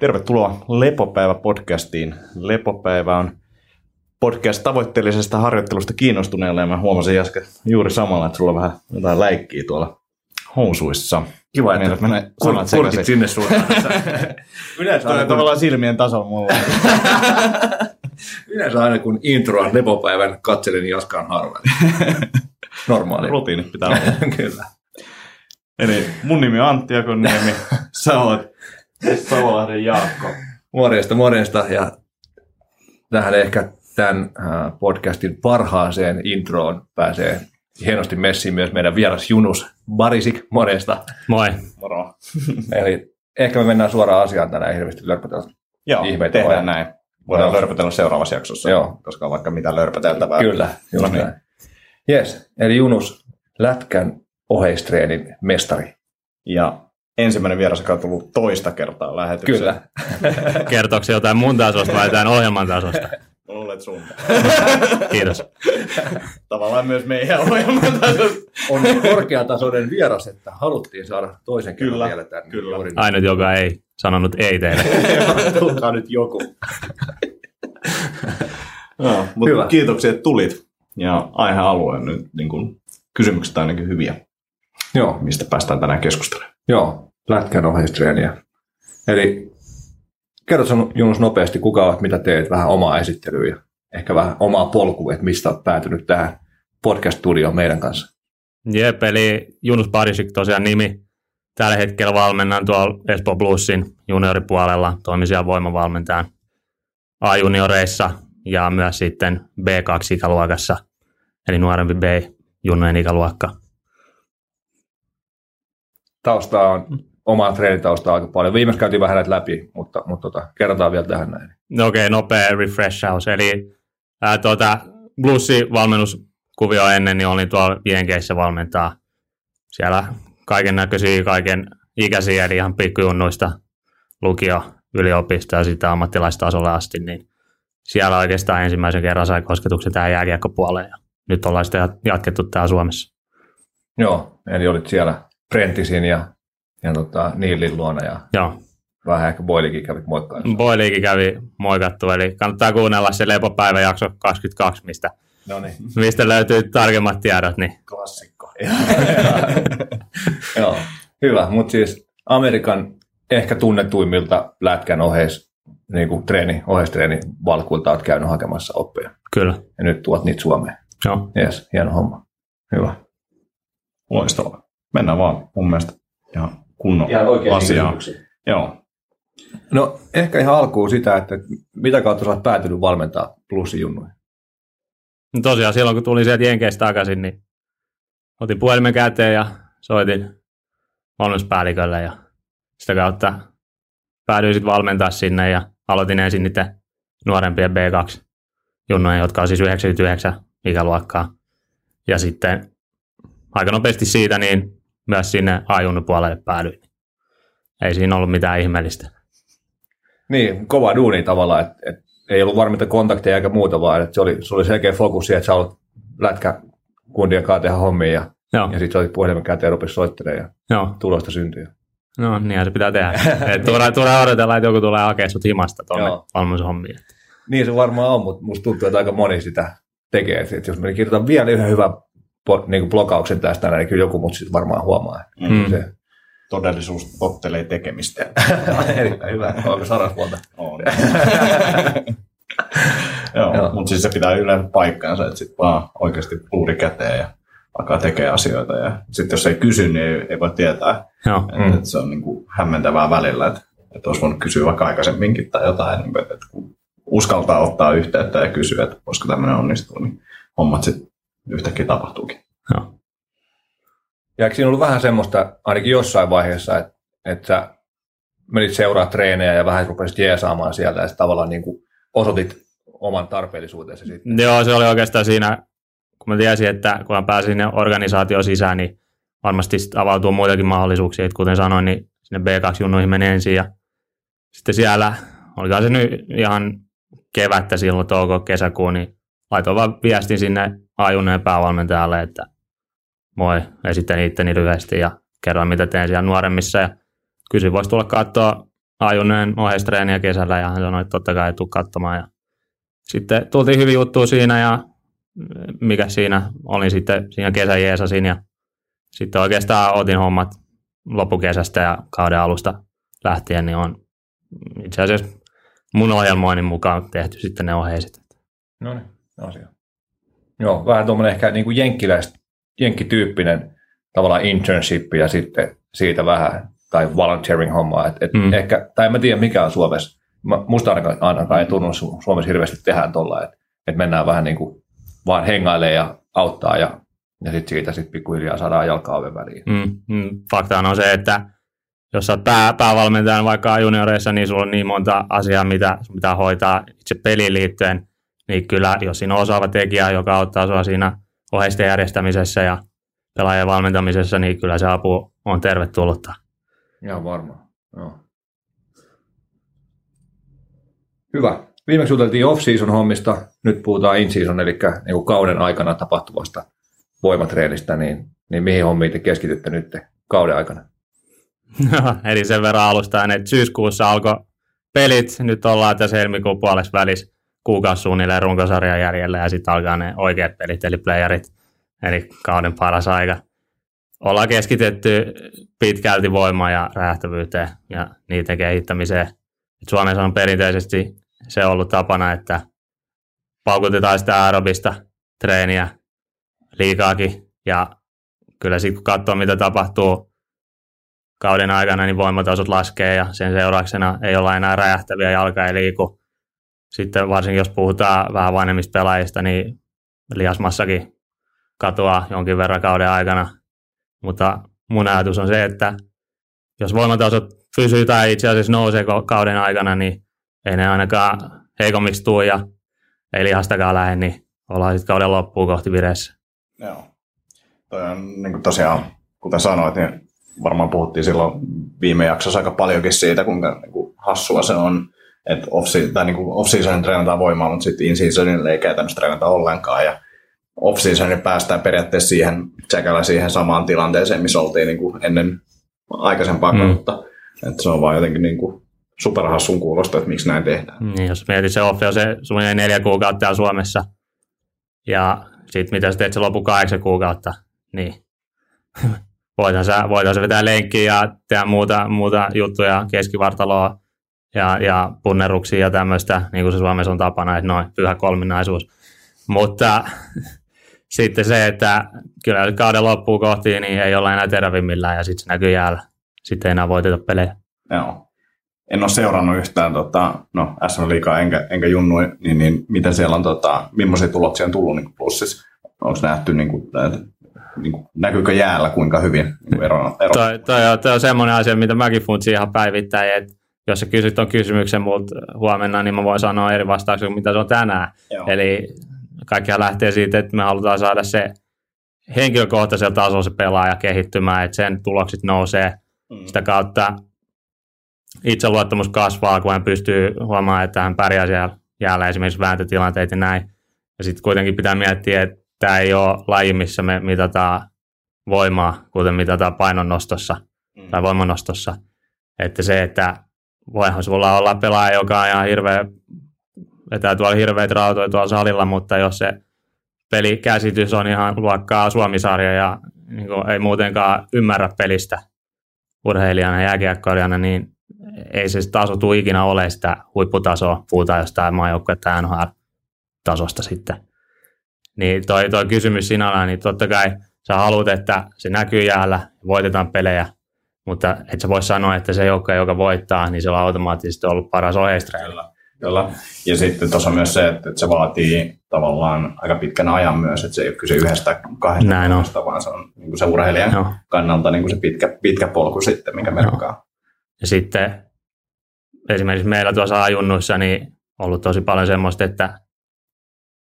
Tervetuloa Lepopäivä-podcastiin. Lepopäivä on podcast tavoitteellisesta harjoittelusta kiinnostuneelle ja mä huomasin Jaska juuri samalla, että sulla on vähän jotain läikkiä tuolla housuissa. Kiva, että Meillä menee sanat kurkit sinne suuntaan. Yleensä aina, kun, tavallaan silmien tasolla mulla. yleensä aina kun introa lepopäivän katselin Jaskaan harvelle. Normaali. Rutiinit pitää olla. Kyllä. Eli mun nimi on Antti Akonniemi. Sä oot Savolahden Jaakko. Morjesta, morjesta. Ja tähän ehkä tämän äh, podcastin parhaaseen introon pääsee hienosti messiin myös meidän vieras Junus Barisik. Morjesta. Moi. Moro. Eli ehkä me mennään suoraan asiaan tänään hirveästi lörpötellä. Joo, Ihmeitä tehdään vaan. näin. Voidaan Joo. lörpötellä seuraavassa jaksossa, Joo. koska on vaikka mitä lörpöteltävää. Kyllä, just No niin. näin. Yes, eli Junus, lätkän oheistreenin mestari. Ja ensimmäinen vieras, joka on tullut toista kertaa lähetykseen. Kyllä. Kertooko se jotain mun tasosta vai jotain ohjelman tasosta? Että sun. Kiitos. Tavallaan myös meidän ohjelman tasosta. On korkeatasoinen vieras, että haluttiin saada toisen kerran Kyllä, vielä tänne. kyllä. Ainut, joka ei sanonut ei teille. Tulkaa nyt joku. Joo, mutta Hyvä. kiitoksia, että tulit. Ja aihealue on nyt niin kuin, kysymykset ainakin hyviä, Joo, mistä päästään tänään keskustelemaan. joo, lätkän oheistreeniä. Eli kerro sun Junus nopeasti, kuka olet, mitä teet, vähän omaa esittelyä ja ehkä vähän omaa polkua, että mistä olet päätynyt tähän podcast-studioon meidän kanssa. Jep, eli Junus Parisik tosiaan nimi. Tällä hetkellä valmennan tuolla Espoo Bluesin junioripuolella. Toimin siellä voimavalmentajan A-junioreissa ja myös sitten B2-ikäluokassa, eli nuorempi B-junnojen ikäluokka. Taustaa on, omaa treenitaustaa aika paljon. Viimeksi käytiin vähän näitä läpi, mutta, mutta tota, kerrotaan vielä tähän näin. No Okei, okay, nopea refreshaus. Eli ää, tuota, Bluesin valmennuskuvio ennen, niin olin tuolla Jenkeissä valmentaa siellä kaiken näköisiä, kaiken ikäisiä, eli ihan pikkujunnuista lukio, yliopisto ja sitten ammattilaistasolle asti, niin siellä oikeastaan ensimmäisen kerran sai kosketuksen tähän jääkiekkopuoleen ja nyt ollaan sitten jat- jatkettu täällä Suomessa. Joo, eli olit siellä Prentisin ja, ja tota, Niilin luona ja Joo, vähän ehkä Boilikin kävit moikkailla. Boiliikin kävi moikattu, eli kannattaa kuunnella se lepopäiväjakso 22, mistä, No niin. mistä löytyy tarkemmat tiedot, niin Klassikko. Joo, hyvä. Mutta siis Amerikan ehkä tunnetuimmilta lätkän oheis, niin kuin treeni, oheistreeni valkuilta olet käynyt hakemassa oppeja. kyllä. Ja nyt tuot niitä Suomeen. Joo. Yes, hieno homma. Hyvä. Loistavaa. Mennään vaan mun mielestä ihan kunnon asiaan. Joo. No ehkä ihan alkuun sitä, että mitä kautta sä oot päätynyt valmentaa plussijunnuja? No tosiaan silloin, kun tulin sieltä Jenkeistä takaisin, niin otin puhelimen käteen ja soitin valmennuspäällikölle ja sitä kautta päädyin sitten valmentaa sinne ja aloitin ensin niiden nuorempien B2 junnojen, jotka on siis 99 ikäluokkaa. Ja sitten aika nopeasti siitä niin myös sinne A-junnu puolelle päädyin. Ei siinä ollut mitään ihmeellistä. Niin, kova duuni tavallaan, että et, ei ollut varminta kontakteja eikä muuta, vaan että se oli, se oli selkeä fokus siihen, että sä olet lätkä kundien kanssa tehdä hommia ja, Joo, ja sitten soitit puhelimen käteen ja rupesi soittelemaan ja joo. tulosta syntyi. No niinhän se pitää tehdä. Tulee, tulee odotella, että joku tulee hakemaan sut himasta tuonne valmennushommiin. Niin se varmaan on, mutta musta tuntuu, että aika moni sitä tekee. Et, jos mä kirjoitan vielä yhden hyvän niin kuin blokauksen tästä, niin kyllä joku mut sitten varmaan huomaa. Mm. Se, Todellisuus tottelee tekemistä. erittäin hyvä. Onko saraspuolta? On. Joo, Joo. mutta siis se pitää yleensä paikkaansa, että sitten vaan oikeasti luuri käteen ja alkaa tekemään asioita. Ja sitten jos ei kysy, niin ei, ei voi tietää. Joo, Mm. Mm. Et se on niinku hämmentävää välillä, että, että olisi voinut kysyä vaikka aikaisemminkin tai jotain, niin että kun uskaltaa ottaa yhteyttä ja kysyä, että voisiko tämmöinen onnistua, niin hommat sitten yhtäkkiä tapahtuukin. Joo. Ja eikö siinä ollut vähän semmoista, ainakin jossain vaiheessa, että, että sä menit seuraa treenejä ja vähän rupesit jeesaamaan sieltä ja tavallaan niin kuin osoitit oman tarpeellisuutensa sitten. Joo, se oli oikeastaan siinä, kun mä tiesin, että kun mä pääsin sinne organisaatioon sisään, niin varmasti avautuu muitakin mahdollisuuksia. Et kuten sanoin, niin sinne B2-junnuihin meni ensin ja sitten siellä, olikaan se nyt ihan kevättä silloin, touko, kesäkuun, niin laitoin vaan viestin sinne A-junnojen päävalmentajalle, että moi, esittelin itteni lyhyesti ja kerroin, mitä teen siellä nuoremmissa ja kysyin, voisi tulla katsoa ajunneen oheistreeniä kesällä ja hän sanoi, että totta kai tuu katsomaan. Ja sitten tultiin hyvin juttu siinä ja mikä siinä, olin sitten siinä kesän jeesasin ja sitten oikeastaan otin hommat loppukesästä ja kauden alusta lähtien, niin on itse asiassa mun ohjelmoinnin mukaan tehty sitten ne oheiset. No niin, asia. Joo, vähän tuommoinen ehkä niin kuin jenkkiläis, jenkkityyppinen tavallaan internship ja sitten siitä vähän, tai volunteering hommaa. Et, et mm. ehkä, tai en mä tiedä mikä on Suomessa. Mä, musta ainakaan, ainakaan ei tunnu Suomessa hirveästi tehdään tuolla, että et mennään vähän niin kuin vaan hengailee ja auttaa ja, ja sitten siitä sit pikkuhiljaa saadaan jalkaa oven väliin. Mm, mm, fakta on se, että jos sä oot pää, päävalmentajan vaikka junioreissa, niin sulla on niin monta asiaa, mitä sun pitää hoitaa itse peliin liittyen, niin kyllä jos siinä on osaava tekijä, joka auttaa sua siinä oheisten järjestämisessä ja pelaajien valmentamisessa, niin kyllä se apu on tervetullutta. Ihan varmaan, joo. Hyvä. Viimeksi juteltiin off-season hommista, nyt puhutaan in-season, eli niin kauden aikana tapahtuvasta voimatreenistä, niin, niin mihin hommiin te keskitytte nyt kauden aikana? No, eli sen verran alusta, että syyskuussa alkoi pelit, nyt ollaan tässä helmikuun puolessa välissä kuukausi suunnilleen runkosarjan jäljellä ja sitten alkaa ne oikeat pelit, eli playerit, eli kauden paras aika. Ollaan keskitetty pitkälti voimaan ja räjähtävyyteen ja niiden kehittämiseen. Et Suomessa on perinteisesti se ollut tapana, että paukutetaan sitä aerobista treeniä liikaakin ja kyllä sitten kun katsoo mitä tapahtuu kauden aikana, niin voimatasot laskee ja sen seurauksena ei olla enää räjähtäviä, jalka ei liiku. Sitten varsinkin jos puhutaan vähän vanhemmista pelaajista, niin lihasmassakin katoaa jonkin verran kauden aikana. Mutta mun ajatus on se, että jos voimatasot pysyy tai itse asiassa nousee kauden aikana, niin ei ne ainakaan heikommiksi tuu ja ei lihastakaan lähde, niin ollaan sitten kauden loppuun kohti vireessä. Joo. Toi on niin kuin tosiaan, kuten sanoit, niin varmaan puhuttiin silloin viime jaksossa aika paljonkin siitä, kuinka niin kuin hassua se on, että off-season, tai niin kuin off-seasonin treenataan voimaa, mutta sitten in-seasonille ei käytännössä treenata ollenkaan. Ja off-seasonin päästään periaatteessa siihen, tsekällä siihen samaan tilanteeseen, missä oltiin niin kuin ennen aikaisempaa mm. kautta. Että se on vaan jotenkin niin kuin superhassun kuulosta, että miksi näin tehdään. Niin, jos mietit se offi on se suunnilleen neljä kuukautta täällä Suomessa, ja sitten mitä sä teet se lopu kahdeksan kuukautta, niin voitaisiin voitaisiin vetää lenkkiä ja tehdä muuta, muuta juttuja, keskivartaloa ja, ja punneruksia ja tämmöistä, niin kuin se Suomessa on tapana, että noin pyhä kolminaisuus. Mutta sitten se, että kyllä kauden loppuun kohti, niin ei olla enää terävimmillään ja sitten se näkyy jäällä. Sitten ei enää voiteta pelejä. Joo en ole seurannut yhtään tota, no, SM Liigaa enkä, enkä junnu, niin, niin miten siellä on, tota, millaisia tuloksia on tullut niin plussissa? Onko nähty, niin kuin, niin kuin, näkyykö jäällä kuinka hyvin niin ero, ero? Toi, toi, on, toi on semmoinen asia, mitä mäkin funtsin ihan päivittäin, että jos sä kysyt tuon kysymyksen multa huomenna, niin mä voin sanoa eri vastauksia mitä se on tänään. Joo. Eli kaikkihan lähtee siitä, että me halutaan saada se henkilökohtaisella tasolla se pelaaja kehittymään, että sen tulokset nousee. Mm. Sitä kautta itseluottamus kasvaa, kun hän pystyy huomaamaan, että hän pärjää siellä jäällä esimerkiksi vääntötilanteita ja näin. Ja sitten kuitenkin pitää miettiä, että tämä ei ole laji, missä me mitataan voimaa, kuten mitataan painonnostossa mm. tai voimannostossa. Että se, että voihan sulla olla pelaaja, joka on ihan hirveä, vetää tuolla hirveitä rautoja tuolla salilla, mutta jos se pelikäsitys on ihan luokkaa Suomisarja ja niin ei muutenkaan ymmärrä pelistä urheilijana ja jääkiekkoilijana, niin ei se taso tule ikinä ole sitä huipputasoa, puhutaan jostain maajoukkuetta NHL-tasosta sitten. Niin toi, toi kysymys sinällään, niin totta kai sä haluat, että se näkyy jäällä, voitetaan pelejä, mutta et sä voi sanoa, että se joukko, joka voittaa, niin se on automaattisesti ollut paras ohjeistreilla. Kyllä. Ja sitten tuossa on myös se, että se vaatii tavallaan aika pitkän ajan myös, että se ei ole kyse yhdestä, kahdesta Näin on. vaan se on niin kuin se urheilijan no. kannalta niin kuin se pitkä, pitkä polku sitten, mikä merkkaa. No. Ja sitten esimerkiksi meillä tuossa ajunnuissa niin ollut tosi paljon semmoista, että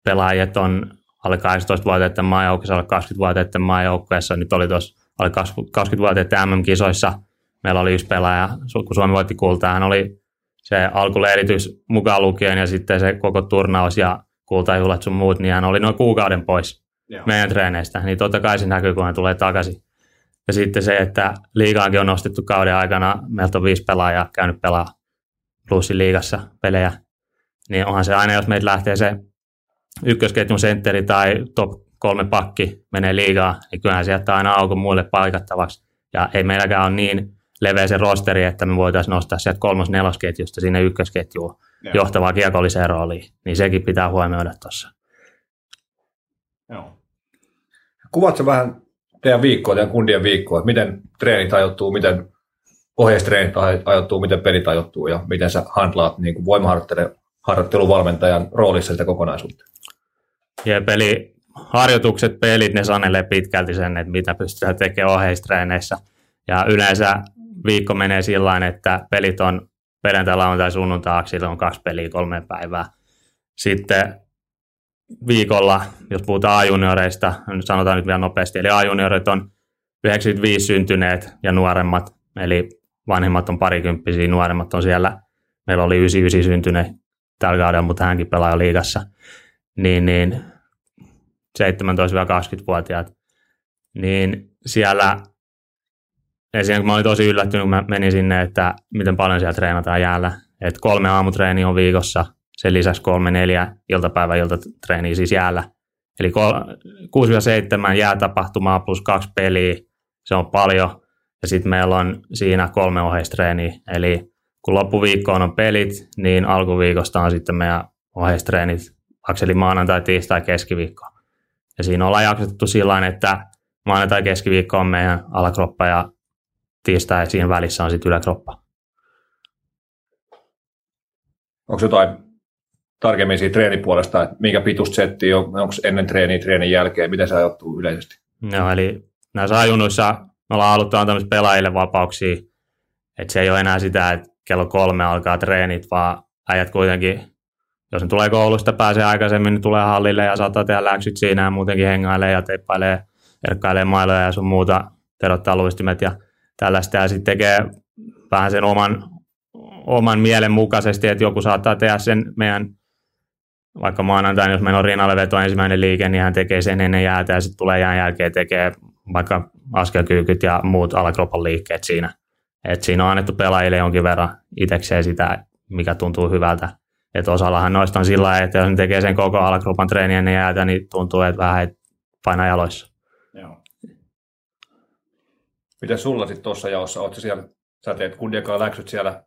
pelaajat on alle 18-vuotiaiden maajoukkueessa, alle 20-vuotiaiden maajoukkueessa. Nyt oli tuossa alle 20-vuotiaiden MM-kisoissa. Meillä oli yksi pelaaja, kun Suomi voitti kultaa, hän oli se alkuleiritys mukaan lukien ja sitten se koko turnaus ja kultajuhlat sun muut, niin hän oli noin kuukauden pois Joo. meidän treeneistä. Niin totta kai se näkyy, kun hän tulee takaisin. Ja sitten se, että liigaankin on nostettu kauden aikana, meiltä on viisi pelaajaa käynyt pelaa plussin liigassa pelejä, niin onhan se aina, jos meitä lähtee se ykkösketjun sentteri tai top kolme pakki menee liigaa, niin kyllähän jättää aina aukon muille paikattavaksi. Ja ei meilläkään ole niin leveä se rosteri, että me voitaisiin nostaa sieltä kolmos nelosketjusta sinne ykkösketjuun johtavaa kiekolliseen rooliin. Niin sekin pitää huomioida tuossa. Joo. Kuvaatko vähän teidän viikkoa, teidän kundien viikkoa, että miten treenit ajoittuu, miten ohjeistreenit ajoittuu, miten pelit ajoittuu ja miten sä handlaat niin voimaharjoitteluvalmentajan roolissa sitä kokonaisuutta? Ja peli, harjoitukset, pelit, ne sanelee pitkälti sen, että mitä pystytään tekemään oheistreeneissä. Ja yleensä viikko menee sillä että pelit on perjantai, lauantai, sunnuntai, on kaksi peliä kolme päivää. Sitten viikolla, jos puhutaan A-junioreista, sanotaan nyt vielä nopeasti, eli A-juniorit on 95 syntyneet ja nuoremmat, eli vanhemmat on parikymppisiä, nuoremmat on siellä. Meillä oli 99 syntyneet tällä kaudella, mutta hänkin pelaa liigassa. Niin, niin 17-20-vuotiaat. Niin siellä, esimerkiksi mä olin tosi yllättynyt, kun mä menin sinne, että miten paljon siellä treenataan jäällä. Että kolme aamutreeniä on viikossa – sen lisäksi kolme, neljä iltapäivä iltatreeniä siis jäällä. Eli 6-7 jäätapahtumaa plus kaksi peliä, se on paljon. Ja sitten meillä on siinä kolme oheistreeniä. Eli kun loppuviikkoon on pelit, niin alkuviikosta on sitten meidän oheistreenit akseli maanantai, tiistai, keskiviikko. Ja siinä ollaan jaksettu sillä että maanantai, keskiviikko on meidän alakroppa ja tiistai siinä välissä on sitten yläkroppa. Onko jotain tarkemmin siitä treenipuolesta, että minkä pituista settiä on, onko ennen treeniä, treenin jälkeen, miten se ajoittuu yleisesti? No eli näissä ajunnoissa me ollaan haluttu antaa pelaajille vapauksia, että se ei ole enää sitä, että kello kolme alkaa treenit, vaan äijät kuitenkin, jos ne tulee koulusta, pääsee aikaisemmin, niin tulee hallille ja saattaa tehdä läksyt siinä ja muutenkin hengailee ja teippailee, erkkailee mailoja ja sun muuta, terottaa luistimet ja tällaista ja sitten tekee vähän sen oman, oman mielen mukaisesti, että joku saattaa tehdä sen meidän vaikka maanantaina, jos meillä on rinnalle veto ensimmäinen liike, niin hän tekee sen ennen jäätä ja sitten tulee jään jälkeen tekee vaikka askelkyykyt ja muut alakropan liikkeet siinä. Et siinä on annettu pelaajille jonkin verran itsekseen sitä, mikä tuntuu hyvältä. Et osallahan noista on sillä että jos ne tekee sen koko alakropan treeni ennen jäätä, niin tuntuu, että vähän et painaa jaloissa. Joo. Miten sulla sitten tuossa jaossa, oletko siellä, sä teet kundiakaan läksyt siellä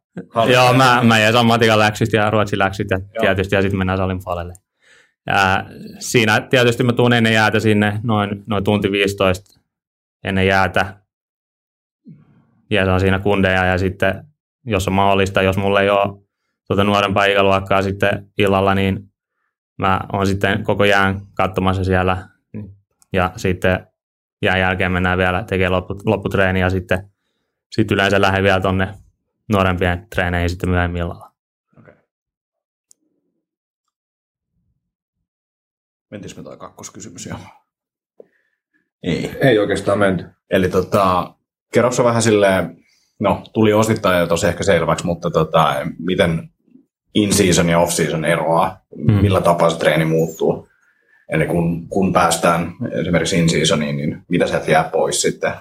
Joo, mä, mä jäin matikan läksyt ja ruotsin läksyt ja Joo. tietysti, ja sitten mennään salin puolelle. Ja siinä tietysti mä tuun ennen jäätä sinne noin, noin tunti 15 ennen jäätä. Ja se on siinä kundeja ja sitten jos on mahdollista, jos mulla ei ole tuota nuorempaa ikäluokkaa sitten illalla, niin mä oon sitten koko jään katsomassa siellä ja sitten jään jälkeen mennään vielä tekemään loppu, lopputreeni ja sitten, sitten yleensä lähden vielä tonne nuorempien treeneihin sitten myöhemmin illalla. Okay. Mentiinkö me toi kakkoskysymys jo? Ei. Ei oikeastaan menty. Eli tota, kerroksä vähän silleen, no tuli osittain jo tosi ehkä selväksi, mutta tota, miten in-season ja off-season eroaa, mm. millä tapaa se treeni muuttuu. Eli kun, kun päästään esimerkiksi in-seasoniin, niin mitä sieltä jää pois sitten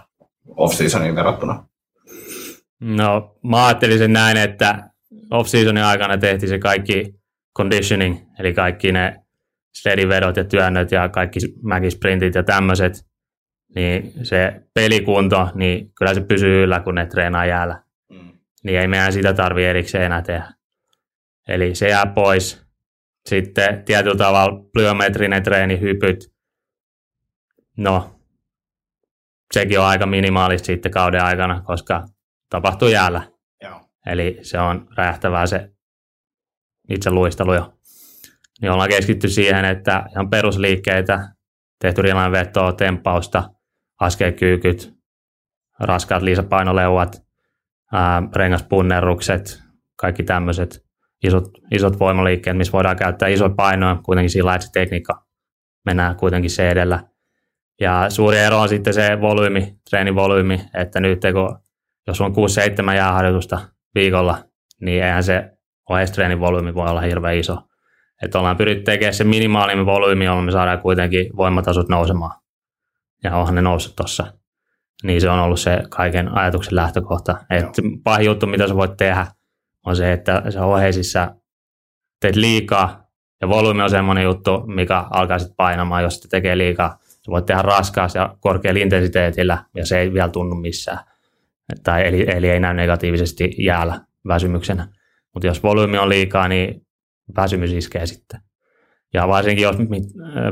off-seasoniin verrattuna? No mä ajattelin sen näin, että off-seasonin aikana tehtiin se kaikki conditioning, eli kaikki ne sledivedot ja työnnöt ja kaikki mäkisprintit ja tämmöiset, niin se pelikunto, niin kyllä se pysyy yllä, kun ne treenaa jäällä. Mm. Niin ei meidän sitä tarvi erikseen enää tehdä. Eli se jää pois. Sitten tietyllä tavalla plyometrinen treeni, hypyt, no sekin on aika minimaalista sitten kauden aikana, koska tapahtuu jäällä. Joo. Eli se on räjähtävää se itse luistelu jo. Niin ollaan keskitty siihen, että ihan perusliikkeitä, tehty vetoa, tempausta, askelkyykyt, raskaat liisapainoleuat, ää, rengaspunnerrukset, kaikki tämmöiset isot, isot voimaliikkeet, missä voidaan käyttää isoja painoja kuitenkin sillä että se tekniikka mennään kuitenkin se edellä. Ja suuri ero on sitten se volyymi, treenivolyymi, että nyt kun jos on 6-7 jääharjoitusta viikolla, niin eihän se oheistreenin volyymi voi olla hirveän iso. Että ollaan pyritty tekemään se minimaalinen volyymi, jolla me saadaan kuitenkin voimatasot nousemaan. Ja onhan ne noussut tuossa. Niin se on ollut se kaiken ajatuksen lähtökohta. Että pahin juttu, mitä sä voit tehdä, on se, että se oheisissa teet liikaa, ja volyymi on semmoinen juttu, mikä alkaa sitten painamaan, jos se tekee liikaa. Se voit tehdä raskaasti ja korkealla intensiteetillä, ja se ei vielä tunnu missään. Tai eli, eli ei näy negatiivisesti jäällä väsymyksenä. Mutta jos volyymi on liikaa, niin väsymys iskee sitten. Ja varsinkin jos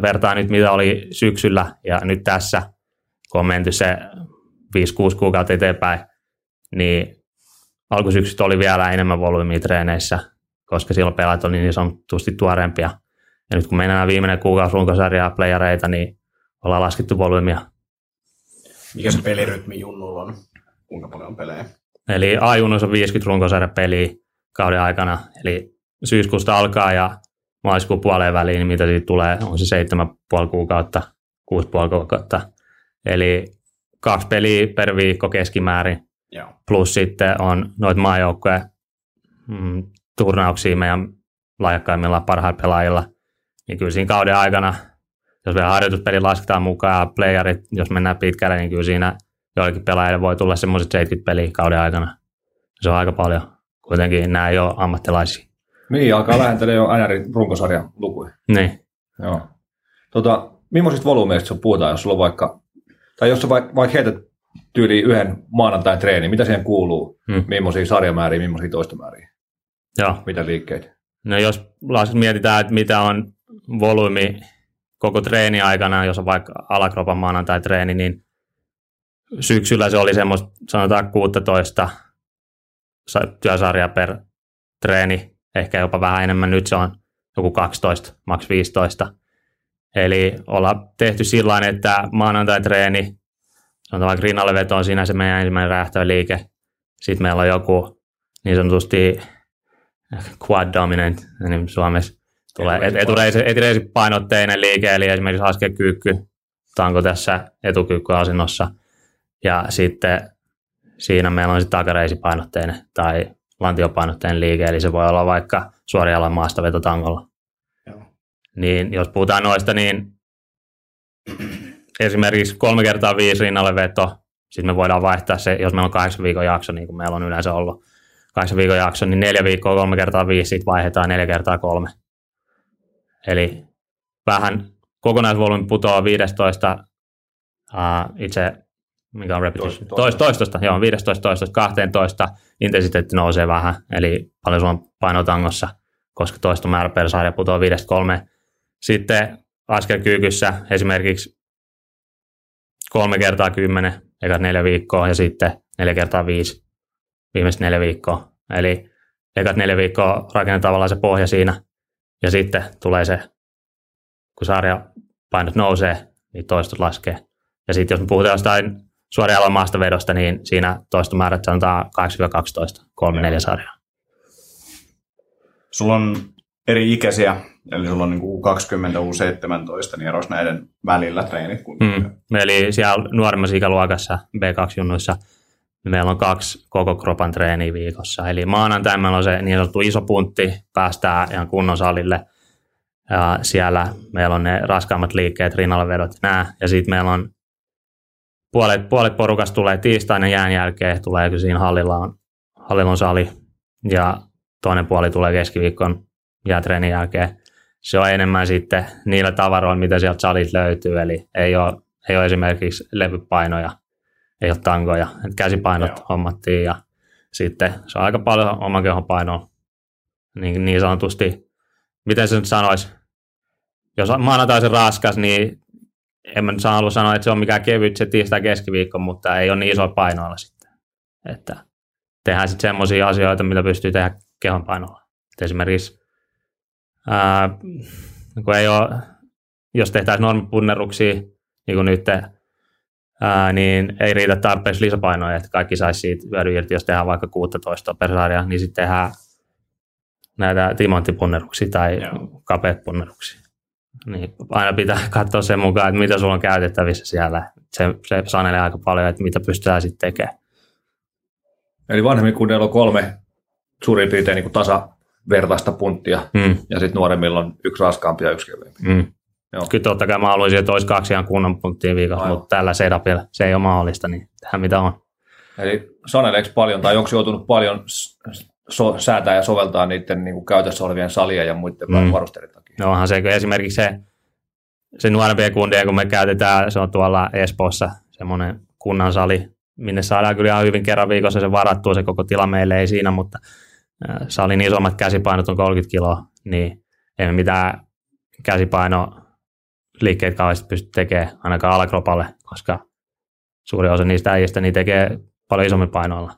vertaa nyt mitä oli syksyllä ja nyt tässä, kun on menty se 5-6 kuukautta eteenpäin, niin alkusyksystä oli vielä enemmän volyymia treeneissä, koska silloin pelaajat oli niin sanotusti tuoreempia. Ja nyt kun mennään viimeinen kuukausi runkosarjaa playereita, niin ollaan laskettu volyymia. Mikä se pelirytmi Junnulla on? Kuinka paljon on pelejä? Eli A-junnuissa on 50 runkosarjapeliä kauden aikana. Eli syyskuusta alkaa ja maaliskuun puoleen väliin, niin mitä siitä tulee, on se 7,5 kuukautta, 6,5 kuukautta. Eli kaksi peliä per viikko keskimäärin. Joo. Plus sitten on noita maajoukkoja mm, turnauksia meidän laajakkaimmilla parhailla pelaajilla. Niin kyllä siinä kauden aikana, jos vielä harjoituspeli lasketaan mukaan ja playerit, jos mennään pitkälle, niin kyllä siinä joillekin pelaajille voi tulla semmoiset 70 peliä kauden aikana. Se on aika paljon. Kuitenkin nämä ei ole ammattilaisia. Niin, alkaa lähentele jo NRin runkosarjan lukuja. Niin. Joo. Tota, millaisista volyymeista sun puhutaan, jos sulla on vaikka, tai jos sä vaikka, vaikka heität tyyli yhden maanantain treeni, mitä siihen kuuluu? Hmm. Millaisia sarjamääriä, millaisia toistomääriä? Joo. Mitä liikkeitä? No jos mietitään, että mitä on volyymi koko treeni aikana, jos on vaikka alakropan maanantai treeni, niin syksyllä se oli semmoista, sanotaan 16 sa- työsarjaa per treeni, ehkä jopa vähän enemmän, nyt se on joku 12, maks 15. Eli ollaan tehty sillä että maanantai-treeni, sanotaan rinnalle veto on siinä se meidän ensimmäinen räjähtöliike. Sitten meillä on joku niin sanotusti quad dominant, niin suomessa tulee etureisi, etureisi painotteinen liike, eli esimerkiksi askelkyykky, tanko tässä etukyykkyasennossa. Ja sitten siinä meillä on sitten takareisipainotteinen tai lantiopainotteinen liike, eli se voi olla vaikka suorialan maastaveto tangolla. Joo. Niin jos puhutaan noista, niin esimerkiksi kolme kertaa viisi rinnalle veto, sitten me voidaan vaihtaa se, jos meillä on kahdeksan viikon jakso, niin kuin meillä on yleensä ollut kahdeksan viikon jakso, niin neljä viikkoa kolme kertaa viisi, sitten vaihdetaan neljä kertaa kolme. Eli vähän kokonaisvolyymi putoaa 15 uh, itse, mikä on repetition? Toista- Toistosta, joo, 15, toistosta, 12, intensiteetti nousee vähän, eli paljon sulla on painotangossa, koska toistomäärä per sarja putoaa 5 kolme. Sitten askelkyykyssä esimerkiksi kolme kertaa kymmenen, ekat neljä viikkoa ja sitten neljä kertaa viisi, viimeiset neljä viikkoa. Eli ekat neljä viikkoa rakennetaan tavallaan se pohja siinä ja sitten tulee se, kun sarjapainot nousee, niin toistot laskee. Ja sitten jos me puhutaan jostain suorialan maastavedosta, niin siinä toistomäärät sanotaan 8-12, 3-4 sarjaa. Sulla on eri ikäisiä, eli sulla on niin U20, U17, niin eros näiden välillä treenit. Kun... Mm. Eli siellä nuoremmassa ikäluokassa B2-junnuissa niin meillä on kaksi koko kropan treeniä viikossa. Eli maanantai meillä on se niin sanottu iso puntti, päästään ihan kunnon salille. Ja siellä meillä on ne raskaammat liikkeet, rinnallavedot ja nämä. Ja sitten meillä on puolet, puolet porukasta tulee tiistaina jään jälkeen, tulee kun siinä hallilla on, hallilla on sali. Ja toinen puoli tulee keskiviikon jäätreenin jälkeen. Se on enemmän sitten niillä tavaroilla, mitä sieltä salilta löytyy. Eli ei ole, ei ole esimerkiksi levypainoja, ei ole tangoja. Et käsipainot Joo. hommattiin ja sitten se on aika paljon oman kehon painoa. Niin, niin sanotusti, miten se nyt sanoisi, jos maanantai se raskas, niin en mä nyt saa halua sanoa, että se on mikään kevyt se tiistai keskiviikko, mutta ei ole niin iso painoilla sitten. Että tehdään sitten semmoisia asioita, mitä pystyy tehdä kehon painolla. Et esimerkiksi ää, kun ei ole, jos tehtäisiin normipunneruksia, niin kuin nyt, ää, niin ei riitä tarpeeksi lisäpainoja, että kaikki saisi siitä hyödyn irti, jos tehdään vaikka 16 per sarja, niin sitten tehdään näitä timanttipunneruksia tai kapeat punneruksia. Niin aina pitää katsoa sen mukaan, että mitä sulla on käytettävissä siellä. Se, se sanelee aika paljon, että mitä pystytään sitten tekemään. Eli vanhemmin kunnialla on kolme suurin piirtein niin kuin tasavertaista punttia, Mm, ja sitten nuoremmilla on yksi raskaampi ja yksi kevyempi. mm. Joo. Kyllä totta kai mä haluaisin, että olisi kaksi ihan kunnon punttia viikossa, Aivan. mutta tällä setupilla se ei ole mahdollista, niin tehdään mitä on. Eli saneleeko paljon, tai onko joutunut paljon so, säätää ja soveltaa niiden niin kuin käytössä olevien salien ja muiden mm. varusteiden takia. No onhan se, kun esimerkiksi se, se nuorempien kundien, kun me käytetään, se on tuolla Espoossa semmoinen kunnan sali, minne saadaan kyllä ihan hyvin kerran viikossa se varattua, se koko tila meille ei siinä, mutta salin isommat käsipainot on 30 kiloa, niin ei me mitään käsipaino liikkeet kauheasti pysty tekemään, ainakaan alakropalle, koska suuri osa niistä äijistä niin tekee paljon isommin painoilla.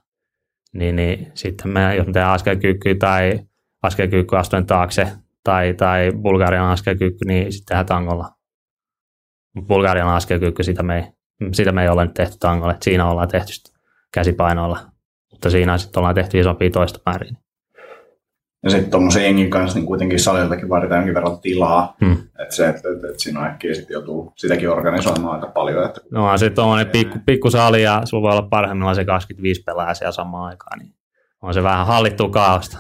Niin, niin sitten me, jos me tehdään askelkyykkyä tai askelkyykky astuen taakse tai, tai Bulgarian askelkyykky, niin sitten tehdään tangolla. Bulgarian askelkyykky, sitä me, ei, sitä me ei ole nyt tehty tangolle. Et siinä ollaan tehty käsipainoilla, mutta siinä sitten ollaan tehty isompia toista määriä. Ja sitten tuommoisen jengin kanssa niin kuitenkin saliltakin vaaditaan jonkin verran tilaa. Hmm. Että se, että, että, että siinä on äkkiä sitten joutuu sitäkin organisoimaan aika paljon. Että, No on se tuommoinen pikku, pikku sali ja sulla voi olla parhaimmillaan se 25 pelaajaa siellä samaan aikaan, niin on se vähän hallittua kaaosta.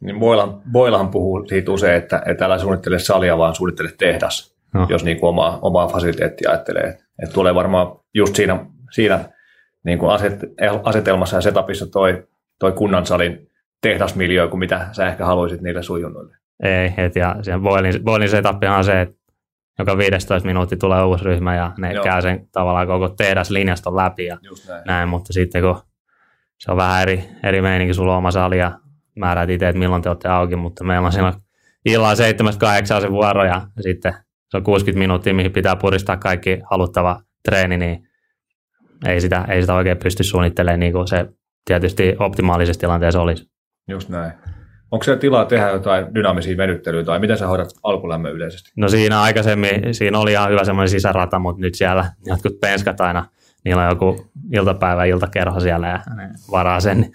Niin Boilan, Boilahan puhuu siitä usein, että, että älä suunnittele salia, vaan suunnittele tehdas, No. jos niin kuin omaa, omaa fasiliteettia ajattelee. Että tulee varmaan just siinä, siinä niin kuin aset, asetelmassa ja setupissa toi, toi kunnan salin tehdasmiljö, kuin mitä sä ehkä haluaisit niille sujunnoille. Ei, et ja sen Boilin, Boilin setuppihan on se, että joka 15 minuuttia tulee uusi ryhmä ja ne Joo. käy sen tavallaan koko tehdaslinjaston läpi ja Just näin. näin, mutta sitten kun se on vähän eri, eri meininki, sulla on oma sali ja määrät itse, että milloin te olette auki, mutta meillä on siinä illalla 7-8 se vuoro ja sitten se on 60 minuuttia, mihin pitää puristaa kaikki haluttava treeni, niin ei sitä, ei sitä oikein pysty suunnittelemaan niin kuin se tietysti optimaalisessa tilanteessa olisi. Just näin. Onko siellä tilaa tehdä jotain dynaamisia venyttelyä tai miten sä hoidat alkulämmön yleisesti? No siinä aikaisemmin, siinä oli ihan hyvä semmoinen sisärata, mutta nyt siellä jotkut penskat aina, niillä on joku iltapäivä, iltakerho siellä ja ne varaa sen.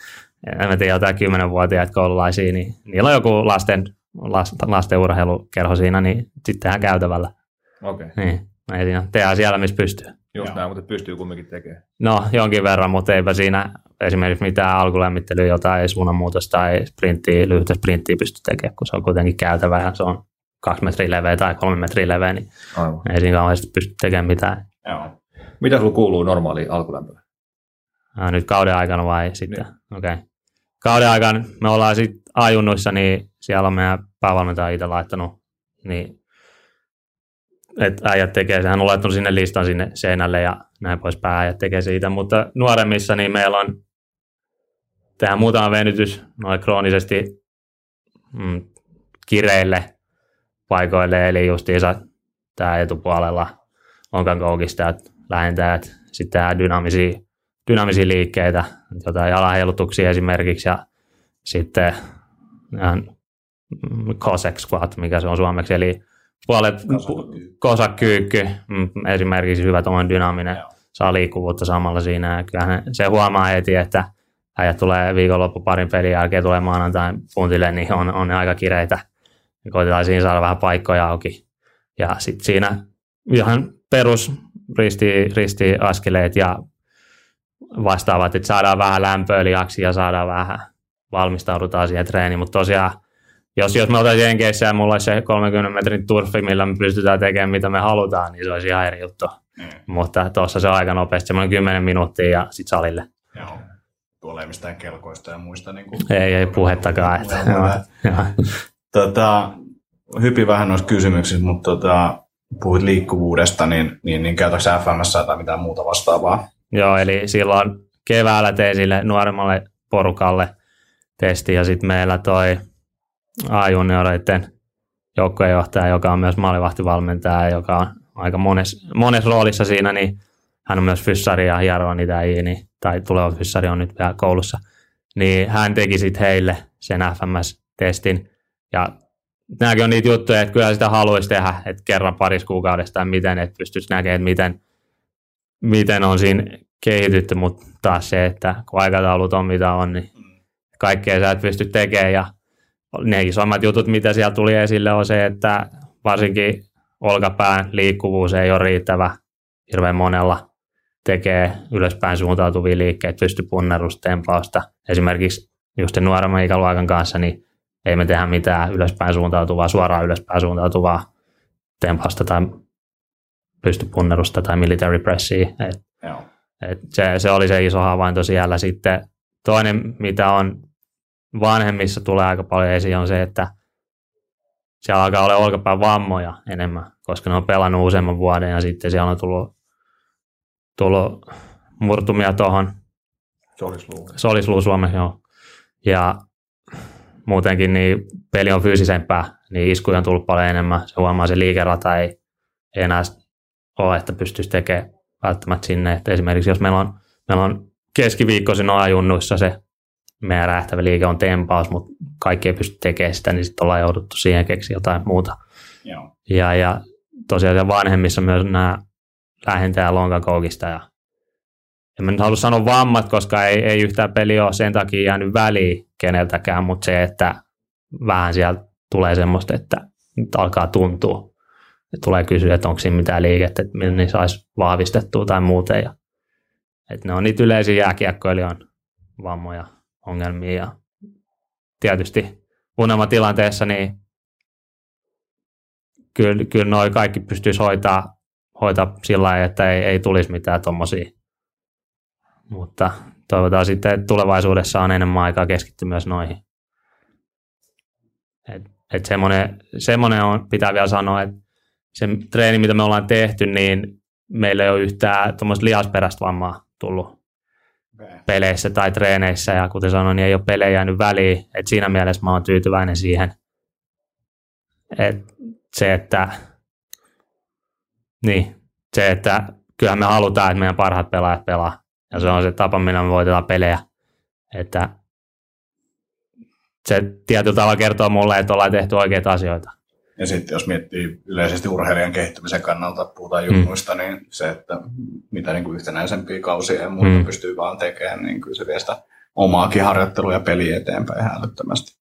En mä tiedä, jotain kymmenenvuotiaita koululaisia, niin niillä on joku lasten, lasten, lasten urheilukerho siinä, niin sitten tehdään käytävällä. Okei, okay. Niin, ei siinä, tehdään siellä, missä pystyy. just Joo. näin, mutta pystyy kumminkin tekemään. No, jonkin verran, mutta eipä siinä esimerkiksi mitään alkulämmittelyä, jotain suunnanmuutosta tai sprinttiä, lyhyttä sprinttiä pysty tekemään, kun se on kuitenkin käytävä ja se on kaksi metriä leveä tai kolme metriä leveä, niin Aivan. ei siinä kauheasti pysty tekemään mitään. Joo. Mitä sulla kuuluu normaaliin alkulämpöön? Nyt kauden aikana vai sitten? Okei. Okay. Kauden aikana me ollaan sitten ajunnuissa, niin siellä on meidän päävalmentaja itse laittanut, niin että äijät tekee se. Hän on laittanut sinne listan sinne seinälle ja näin poispäin. Äijät tekee siitä, mutta nuoremmissa niin meillä on tehdään muutama venytys noin kroonisesti mm, kireille paikoille, eli justiinsa tämä etupuolella onkan koukistajat, lähentäjät, sitten tehdään dynaamisia, dynaamisia liikkeitä, jotain jalanheilutuksia esimerkiksi, ja sitten ihan Cossack squat, mikä se on suomeksi, eli puolet kosakyykky, mm, esimerkiksi hyvä tuommoinen dynaaminen, Joo. saa liikkuvuutta samalla siinä, ja kyllähän se huomaa heti, että äijät tulee viikonloppu parin pelin jälkeen, tulee maanantain puntille, niin on, on aika kireitä. Ja koitetaan siinä saada vähän paikkoja auki. Ja sitten siinä ihan perus risti, risti askeleet ja vastaavat, että saadaan vähän lämpöä lihaksi ja saadaan vähän valmistaudutaan siihen treeniin, mutta tosiaan jos, jos me oltaisiin Jenkeissä ja mulla olisi se 30 metrin turfi, millä me pystytään tekemään mitä me halutaan, niin se olisi ihan eri juttu. Niin. Mutta tuossa se on aika nopeasti, semmoinen 10 minuuttia ja sitten salille. Joo. Tuolla ei mistään kelkoista ja muista. Niin kuin, Ei, ei puhettakaan. Että, joo. joo. Tota, hypi vähän noissa kysymyksissä, mutta tota, puhuit liikkuvuudesta, niin, niin, niin käytätkö FMS tai mitään muuta vastaavaa? Joo, eli silloin keväällä tein sille nuoremmalle porukalle testi ja sitten meillä toi A-junioreiden joukkueenjohtaja, joka on myös maalivahtivalmentaja, joka on aika mones, mones roolissa siinä, niin hän on myös fyssari ja hieroo niitä niin, tai tuleva fyssari on nyt vielä koulussa, niin hän teki sitten heille sen FMS-testin ja nämäkin on niitä juttuja, että kyllä sitä haluaisi tehdä, että kerran parissa kuukaudesta tai miten, että pystyisi näkemään, että miten, miten on siinä kehitytty, mutta taas se, että kun aikataulut on mitä on, niin kaikkea sä et pysty tekemään. Ja ne isommat jutut, mitä siellä tuli esille, on se, että varsinkin olkapään liikkuvuus ei ole riittävä hirveän monella. Tekee ylöspäin suuntautuvia liikkeitä, pysty punnerustempausta. Esimerkiksi just nuoremman ikäluokan kanssa, niin ei me tehdä mitään ylöspäin suuntautuvaa, suoraan ylöspäin suuntautuvaa tempausta tai pystypunnerusta tai military pressia. Et, Joo. et se, se, oli se iso havainto siellä. Sitten toinen, mitä on vanhemmissa tulee aika paljon esiin, on se, että siellä alkaa olla olkapään vammoja enemmän, koska ne on pelannut useamman vuoden ja sitten siellä on tullut, tullut murtumia tuohon Solisluu. solisluu Suomessa, joo. Ja muutenkin niin peli on fyysisempää, niin iskuja on tullut paljon enemmän. Se huomaa, se liikerata ei, ei enää ole, että pystyisi tekemään välttämättä sinne. Että esimerkiksi jos meillä on, meillä on keskiviikkoisin ajunnuissa se meidän räjähtävä liike on tempaus, mutta kaikki ei pysty tekemään sitä, niin sitten ollaan jouduttu siihen keksiä jotain muuta. Joo. Ja, ja tosiaan vanhemmissa myös nämä ja lonkakoukista. Ja en mä nyt halua sanoa vammat, koska ei, ei yhtään peli ole sen takia jäänyt väliin keneltäkään, mutta se, että vähän sieltä tulee semmoista, että nyt alkaa tuntua. Tulee kysyä, että onko siinä mitään liikettä, että millä niin saisi vahvistettua tai muuten. Ja, että ne on niitä yleisiä jääkiekkoilijan vammoja, ongelmia. Ja tietysti unelmatilanteessa niin kyllä, kyllä noi kaikki pystyisi hoitaa, hoitaa sillä lailla, että ei, ei tulisi mitään tuommoisia. Mutta toivotaan sitten, että tulevaisuudessa on enemmän aikaa keskittyä myös noihin. Et, et semmoinen, semmoinen on, pitää vielä sanoa, että se treeni, mitä me ollaan tehty, niin meillä ei ole yhtään tuommoista lihasperäistä vammaa tullut peleissä tai treeneissä. Ja kuten sanoin, niin ei ole pelejä jäänyt väliin. Et siinä mielessä mä oon tyytyväinen siihen. Et se, että niin, se, että kyllähän me halutaan, että meidän parhaat pelaajat pelaa. Ja se on se tapa, millä me voitetaan pelejä. Että se tietyllä tavalla kertoo mulle, että ollaan tehty oikeita asioita. Ja sitten jos miettii yleisesti urheilijan kehittymisen kannalta, puhutaan junnuista, mm. niin se, että mitä niin kuin yhtenäisempiä kausia ja muuta mm. pystyy vaan tekemään, niin kyllä se vie sitä omaakin harjoittelua ja peliä eteenpäin ihan älyttömästi.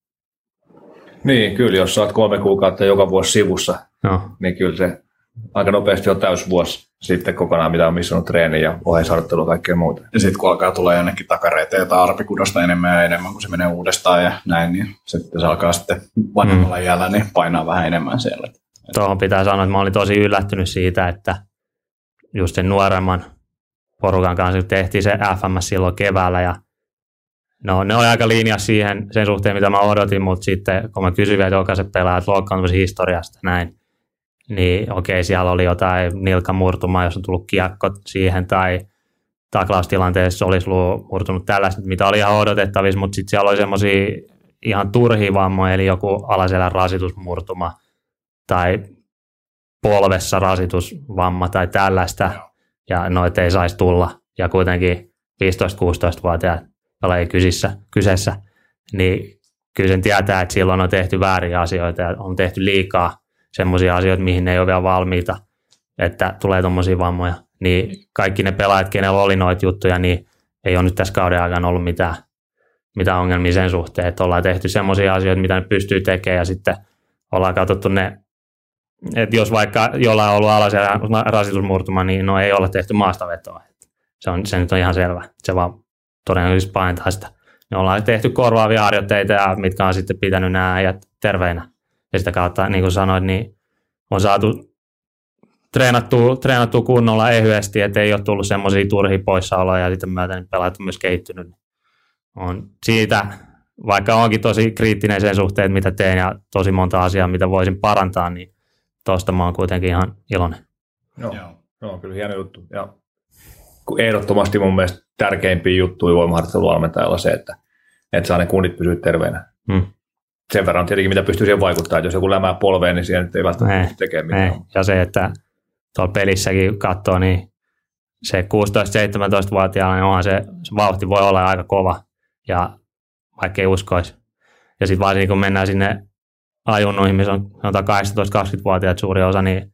Niin, kyllä, jos saat kolme kuukautta joka vuosi sivussa, No, niin kyllä se aika nopeasti on täysvuosi sitten kokonaan, mitä on missannut treeni ja oheisharjoittelu ja kaikkea muuta. Ja sitten kun alkaa tulla jonnekin takareiteen tai arpikudosta enemmän ja enemmän, kun se menee uudestaan ja näin, niin sitten se alkaa sitten vanhemmalla mm. jäällä niin painaa vähän enemmän siellä. tuohon pitää sanoa, että mä olin tosi yllättynyt siitä, että just sen nuoremman porukan kanssa tehtiin se FMS silloin keväällä ja no, ne oli aika linja siihen sen suhteen, mitä mä odotin, mutta sitten kun mä kysyin vielä jokaiset pelaajat loukkaantumisen historiasta näin, niin okei, siellä oli jotain nilkamurtumaa, jos on tullut kiekko siihen tai taklaustilanteessa olisi murtunut tällaista, mitä oli ihan odotettavissa, mutta sitten siellä oli semmoisia ihan turhia vammoja, eli joku alaselän rasitusmurtuma tai polvessa rasitusvamma tai tällaista, ja noita ei saisi tulla. Ja kuitenkin 15-16-vuotiaat, joilla ei kysissä, kyseessä, niin kyllä sen tietää, että silloin on tehty vääriä asioita ja on tehty liikaa semmoisia asioita, mihin ne ei ole vielä valmiita, että tulee tuommoisia vammoja. Niin kaikki ne pelaajat, kenellä oli noita juttuja, niin ei ole nyt tässä kauden aikana ollut mitään, mitään ongelmia sen suhteen, että ollaan tehty semmoisia asioita, mitä ne pystyy tekemään ja sitten ollaan katsottu ne, että jos vaikka jollain on ollut alaisen rasitusmurtuma, niin no ei olla tehty maastavetoa. Se, on, se nyt on ihan selvä. Se vaan todennäköisesti paintaa sitä. Me ollaan tehty korvaavia harjoitteita, mitkä on sitten pitänyt nämä äijät terveinä. Ja sitä kautta, niin kuin sanoit, niin on saatu treenattua, treenattua kunnolla ehyesti, että ei ole tullut semmoisia turhia poissaoloja ja sitten myötä niin pelaajat on myös kehittynyt. On siitä, vaikka onkin tosi kriittinen sen suhteen, mitä teen ja tosi monta asiaa, mitä voisin parantaa, niin tuosta mä oon kuitenkin ihan iloinen. Joo, Joo. Joo kyllä hieno juttu. Ja ehdottomasti mun mielestä tärkeimpiä juttuja voimaharjoitteluvalmentajalla se, että, että saa ne kunnit pysyä terveenä. Hmm. Sen verran tietenkin, mitä pystyy siihen vaikuttaa. Että jos joku lämää polveen, niin siihen ei välttämättä Ei, pysty tekemään mitään. Ei. Ja se, että tuolla pelissäkin katsoo, niin se 16-17-vuotiaana, niin onhan se, se vauhti voi olla aika kova, ja vaikka ei uskoisi. Ja sitten varsinkin kun mennään sinne ajunnuihin, missä on sanotaan 18-20-vuotiaat suuri osa, niin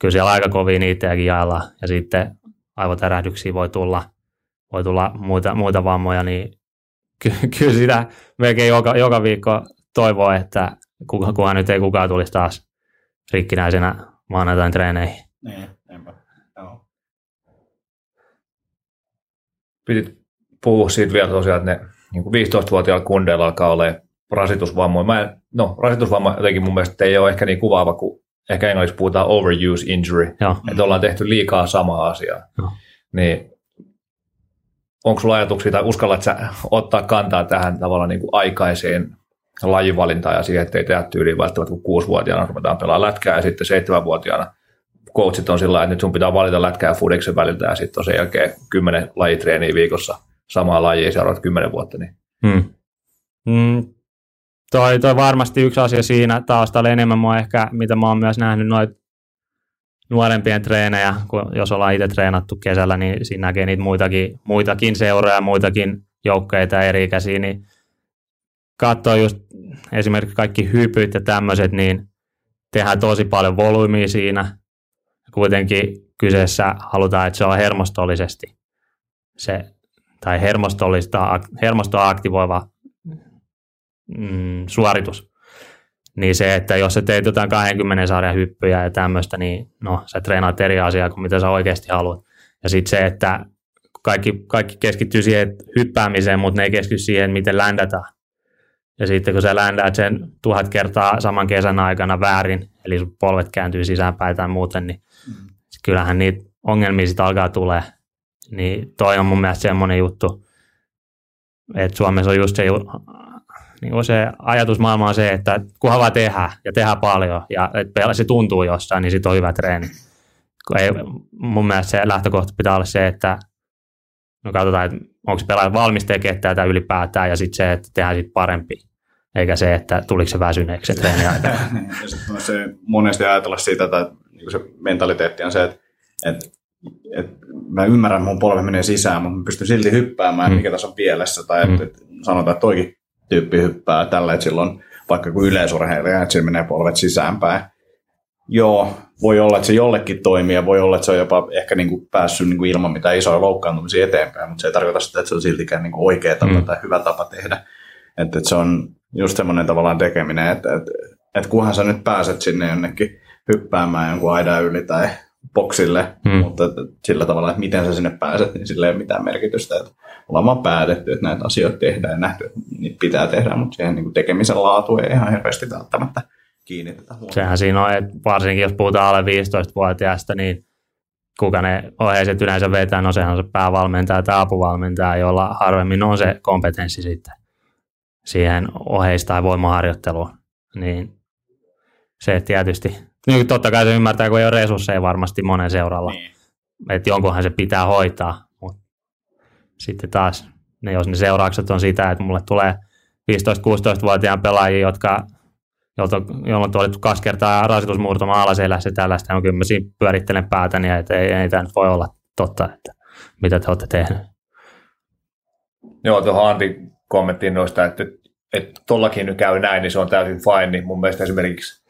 kyllä siellä aika kovia niitäkin jaellaan. Ja sitten aivotärähdyksiä voi tulla, voi tulla muita, muita vammoja, niin ky- kyllä sitä melkein joka, joka viikko toivoo, että kuka, kunhan nyt ei kukaan tulisi taas rikkinäisenä maanantain treeneihin. Niin, enpä. Joo. Pitit puhua siitä vielä tosiaan, että ne niin kuin 15-vuotiailla kundeilla alkaa olla rasitusvammoja. Mä en, no, rasitusvamma jotenkin mun mielestä ei ole ehkä niin kuvaava kuin ehkä englanniksi puhutaan overuse injury, Joo. että ollaan tehty liikaa samaa asiaa. Joo. Niin onko sulla ajatuksia tai uskallat sä ottaa kantaa tähän tavallaan niin kuin aikaiseen lajivalintaan ja siihen, että ei tehdä tyyliin välttämättä kun kuusivuotiaana ruvetaan pelaamaan lätkää ja sitten seitsemänvuotiaana coachit on sillä että nyt sun pitää valita lätkää ja fudiksen väliltä ja sitten on sen jälkeen kymmenen lajitreeniä viikossa samaa lajia seuraavat kymmenen vuotta. Niin. Hmm. Mm, toi, toi varmasti yksi asia siinä taustalla enemmän mua ehkä, mitä mä oon myös nähnyt noit nuorempien treenejä, kun jos ollaan itse treenattu kesällä, niin siinä näkee niitä muitakin, muitakin seuroja, muitakin joukkeita eri-ikäisiä, niin katsoo just esimerkiksi kaikki hypyt ja tämmöiset, niin tehdään tosi paljon volyymia siinä. Kuitenkin kyseessä halutaan, että se on hermostollisesti se, tai hermostollista, hermostoa aktivoiva mm, suoritus. Niin se, että jos sä teet jotain 20 sarjan hyppyjä ja tämmöistä, niin no, sä treenaat eri asiaa kuin mitä sä oikeasti haluat. Ja sitten se, että kaikki, kaikki keskittyy siihen hyppäämiseen, mutta ne ei keskity siihen, miten ländätään. Ja sitten kun sä ländäät sen tuhat kertaa saman kesän aikana väärin, eli sun polvet kääntyy sisäänpäin tai muuten, niin mm. kyllähän niitä ongelmia sitten alkaa tulee. Niin toi on mun mielestä semmoinen juttu, että Suomessa on just se niin se ajatusmaailma on se, että kunhan vaan tehdään ja tehdään paljon ja että se tuntuu jossain, niin sitten on hyvä treeni. Ei, mun mielestä se lähtökohta pitää olla se, että no katsotaan, että onko se pelaaja valmis tekemään tätä ylipäätään ja sitten se, että tehdään sitten parempi. Eikä se, että tuliko se väsyneeksi se treeni aikana. sitten se monesti ajatella siitä, että niin se mentaliteetti on se, että, että, että mä ymmärrän, että mun polvi menee sisään, mutta mä pystyn silti hyppäämään, mm. mikä tässä on pielessä. Tai mm. että, että sanotaan, että toikin tyyppi hyppää tällä, että silloin vaikka kun yleisurheilija, että sillä menee polvet sisäänpäin. Joo, voi olla, että se jollekin toimii ja voi olla, että se on jopa ehkä niin kuin päässyt niin kuin ilman mitään isoja loukkaantumisia eteenpäin, mutta se ei tarkoita sitä, että se on siltikään niin kuin oikea tapa mm. tai hyvä tapa tehdä. Että, että se on just semmoinen tavallaan tekeminen, että, että, että kunhan sä nyt pääset sinne jonnekin hyppäämään jonkun aidan yli tai boksille, hmm. mutta sillä tavalla, että miten sä sinne pääset, niin sillä ei ole mitään merkitystä. Että ollaan vaan päätetty, että näitä asioita tehdään ja nähty, että niitä pitää tehdä, mutta siihen niin kuin tekemisen laatu ei ihan hirveästi välttämättä kiinnitetä huomioon. Sehän siinä on, että varsinkin jos puhutaan alle 15-vuotiaasta, niin kuka ne ohjeiset yleensä vetää, no sehän on se päävalmentaja tai apuvalmentaja, jolla harvemmin on se kompetenssi sitten siihen oheis- tai voimaharjoitteluun. Niin se tietysti niin totta kai se ymmärtää, kun ei ole resursseja varmasti monen seuralla. Niin. Että jonkunhan se pitää hoitaa. Mutta sitten taas, ne, jos ne seuraukset on sitä, että mulle tulee 15-16-vuotiaan pelaajia, jotka jolta, jolla on tuotettu kaksi kertaa rasitusmurtuma alaselässä tällaista, niin kyllä mä siinä pyörittelen päätäni, että ei, ei tämä nyt voi olla totta, että mitä te olette tehneet. Joo, tuohon Antti kommenttiin noista, että, että tollakin nyt käy näin, niin se on täysin fine, niin mun mielestä esimerkiksi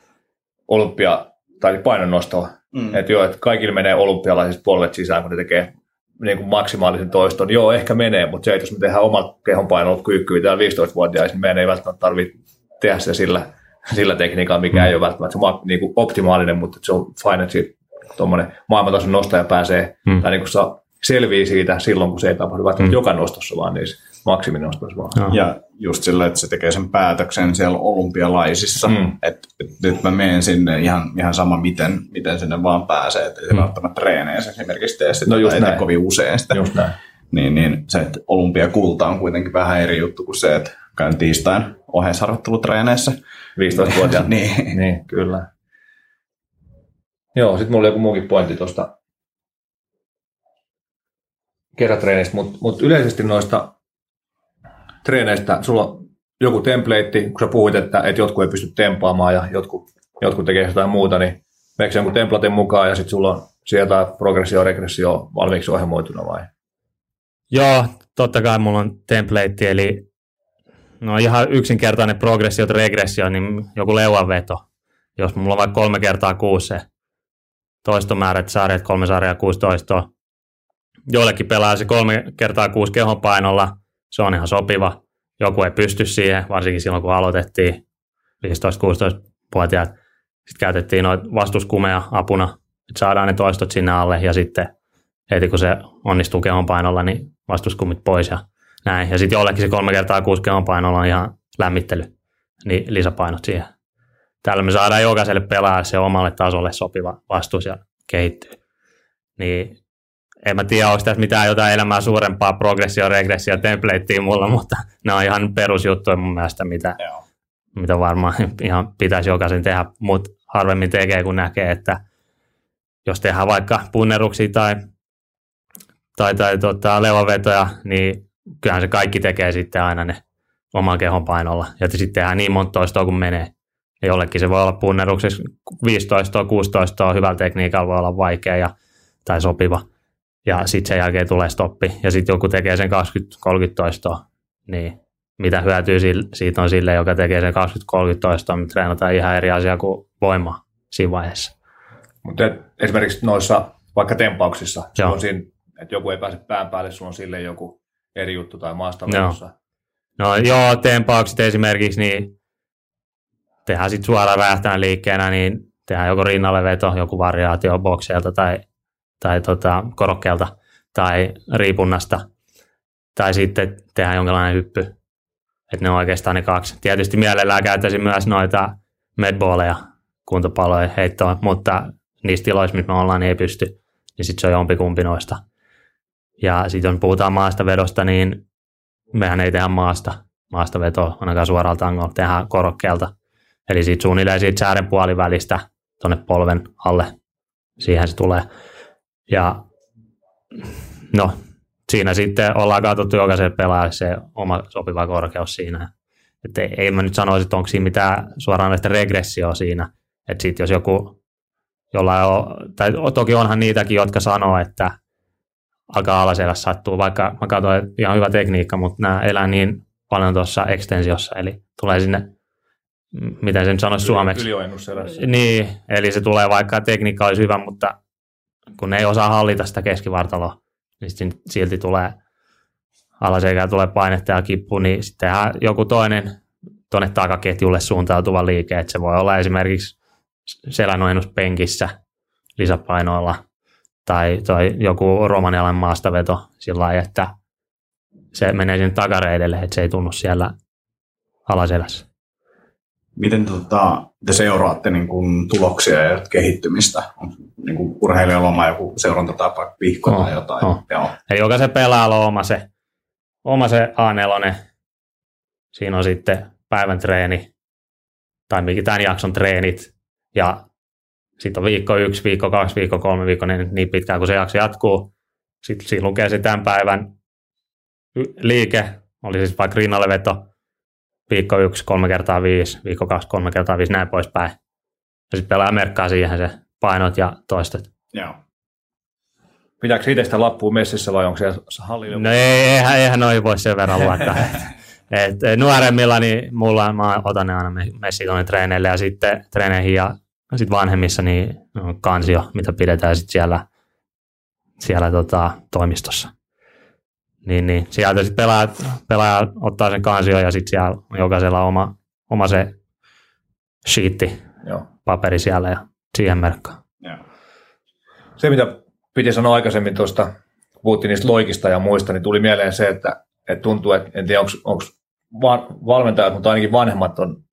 olympia tai painonnostoa. Mm. Että joo, että kaikille menee olympialaiset polvet sisään, kun ne tekee niin kuin maksimaalisen toiston. Joo, ehkä menee, mutta se, että jos me tehdään omat kehon painot kyykkyä täällä 15-vuotiaissa, niin meidän ei välttämättä tarvitse tehdä sitä sillä, sillä tekniikalla, mikä mm. ei ole välttämättä se niin kuin optimaalinen, mutta se on fine, että siitä tuommoinen maailmantason nostaja pääsee, mm. tai niin kuin saa selviää siitä silloin, kun se ei tapahdu välttämättä mm. joka nostossa, vaan niissä maksiminostossa vaan. No. Ja just sillä, että se tekee sen päätöksen siellä olympialaisissa, mm. että et nyt mä menen sinne ihan, ihan sama, miten, miten sinne vaan pääsee, että mm. välttämättä treeneissä esimerkiksi tee sitä, no just tai kovin usein sitä. Just näin. Niin, niin se, että olympiakulta on kuitenkin vähän eri juttu kuin se, että käyn tiistain oheisharjoittelutreeneissä. 15-vuotiaana. niin. niin, kyllä. Joo, sitten mulla oli joku muukin pointti tuosta kerätreenistä, mutta mut yleisesti noista treeneistä, sulla on joku template, kun sä puhuit, että, että jotkut ei pysty tempaamaan ja jotkut, jotkut tekee jotain muuta, niin meneekö jonkun templaten mukaan ja sitten sulla on sieltä progressio regressio valmiiksi ohjelmoituna vai? Joo, totta kai mulla on template, eli no ihan yksinkertainen progressio regressio, niin joku leuanveto. Jos mulla on vaikka kolme kertaa kuusi se toistomäärät, sarjat, kolme sarjaa, kuusi toistoa. Joillekin pelaa se kolme kertaa kuusi kehon painolla, se on ihan sopiva. Joku ei pysty siihen, varsinkin silloin kun aloitettiin 15-16-vuotiaat. Sitten käytettiin noita vastuskumeja apuna, että saadaan ne toistot sinne alle ja sitten heti kun se onnistuu kehonpainolla, niin vastuskumit pois ja näin. Ja sitten jollekin se kolme kertaa kuusi kehonpainolla on ihan lämmittely, niin lisäpainot siihen. Täällä me saadaan jokaiselle pelaa se omalle tasolle sopiva vastus ja kehittyy. Niin en mä tiedä, onko tässä mitään jotain elämää suurempaa progressio, regressio, templatea mulla, mutta ne on ihan perusjuttuja mun mielestä, mitä, Joo. mitä varmaan ihan pitäisi jokaisen tehdä, mutta harvemmin tekee, kun näkee, että jos tehdään vaikka punneruksia tai, tai, tai tota, levovetoja, niin kyllähän se kaikki tekee sitten aina ne oman kehon painolla. Ja sitten tehdään niin monta toistoa kuin menee. Ja jollekin se voi olla punneruksessa 15 16 hyvällä tekniikalla voi olla vaikea ja, tai sopiva. Ja sitten sen jälkeen tulee stoppi. Ja sitten joku tekee sen 20-30 toistoa. Niin mitä hyötyä siitä on sille, joka tekee sen 20-30 toistoa, mutta treenataan ihan eri asia kuin voima siinä vaiheessa. Mutta esimerkiksi noissa vaikka tempauksissa, on siinä, että joku ei pääse pään päälle, sulla on sille joku eri juttu tai maastavedossa. No joo, tempaukset esimerkiksi, niin tehdään sitten suoraan räjähtään liikkeenä, niin tehdään joko rinnalle veto, joku variaatio bokseelta tai, tai tota, korokkeelta tai riipunnasta. Tai sitten tehdään jonkinlainen hyppy. Että ne on oikeastaan ne kaksi. Tietysti mielellään käyttäisin myös noita medballeja, kuntopaloja heittoa, mutta niissä tiloissa, missä me ollaan, niin ei pysty. Niin sitten se on jompikumpi noista. Ja sitten jos puhutaan maastavedosta, niin mehän ei tehdä maasta, maasta vetoa, ainakaan suoralta tangolla, tehdään korokkeelta. Eli siitä suunnilleen siitä säären puolivälistä tuonne polven alle, siihen se tulee. Ja no, siinä sitten ollaan katsottu jokaisen pelaajalle se oma sopiva korkeus siinä. Että ei, ei mä nyt sanoisi, että onko siinä mitään suoraan regressioa siinä. Että sitten jos joku, jolla on, tai toki onhan niitäkin, jotka sanoo, että alkaa alaselässä sattuu, vaikka mä katsoin, että ihan hyvä tekniikka, mutta nämä elää niin paljon tuossa ekstensiossa, eli tulee sinne, miten sen sanoisi suomeksi. Niin, eli se tulee vaikka tekniikka olisi hyvä, mutta kun ne ei osaa hallita sitä keskivartaloa, niin silti tulee alaselkään tulee painetta ja kippu, niin sitten joku toinen tuonne takaketjulle suuntautuva liike, että se voi olla esimerkiksi selänojennus penkissä lisäpainoilla tai, tai joku romanialan maastaveto sillä lailla, että se menee sinne takareidelle, että se ei tunnu siellä alaselässä. Miten tota, te seuraatte niin kuin, tuloksia ja kehittymistä? On niin kuin, urheilijalla oma joku seurantatapa, vihko No, tai jotain? no. Joo. Eli jokaisen pelaajalla on oma se, oma se A4. Siinä on sitten päivän treeni tai mikä tämän jakson treenit ja sitten on viikko yksi, viikko kaksi, viikko kolme, viikko niin, niin pitkään kuin se jakso jatkuu. Sitten siinä lukee se tämän päivän liike, oli siis vaikka rinnalle veto, viikko yksi, kolme kertaa viisi, viikko kaksi, kolme kertaa viisi, näin poispäin. Ja sitten pelaa merkkaa siihen se painot ja toistot. Joo. Pitääkö itse sitä lappua messissä vai onko se hallilla? No ei, eihän, eihän noihin voi sen verran luottaa. Et, nuoremmilla niin mulla mä otan ne aina me- messiin tuonne treeneille ja sitten treeneihin ja sit vanhemmissa niin kansio, mitä pidetään sit siellä, siellä tota, toimistossa. Niin, niin sieltä sitten pelaajat, pelaaja ottaa sen kansio ja sitten siellä on jokaisella oma, oma se sheetti, Joo. paperi siellä ja siihen merkkaa. Joo. Se, mitä piti sanoa aikaisemmin tuosta, kun puhuttiin niistä loikista ja muista, niin tuli mieleen se, että, että tuntuu, että en tiedä, onko valmentajat, mutta ainakin vanhemmat on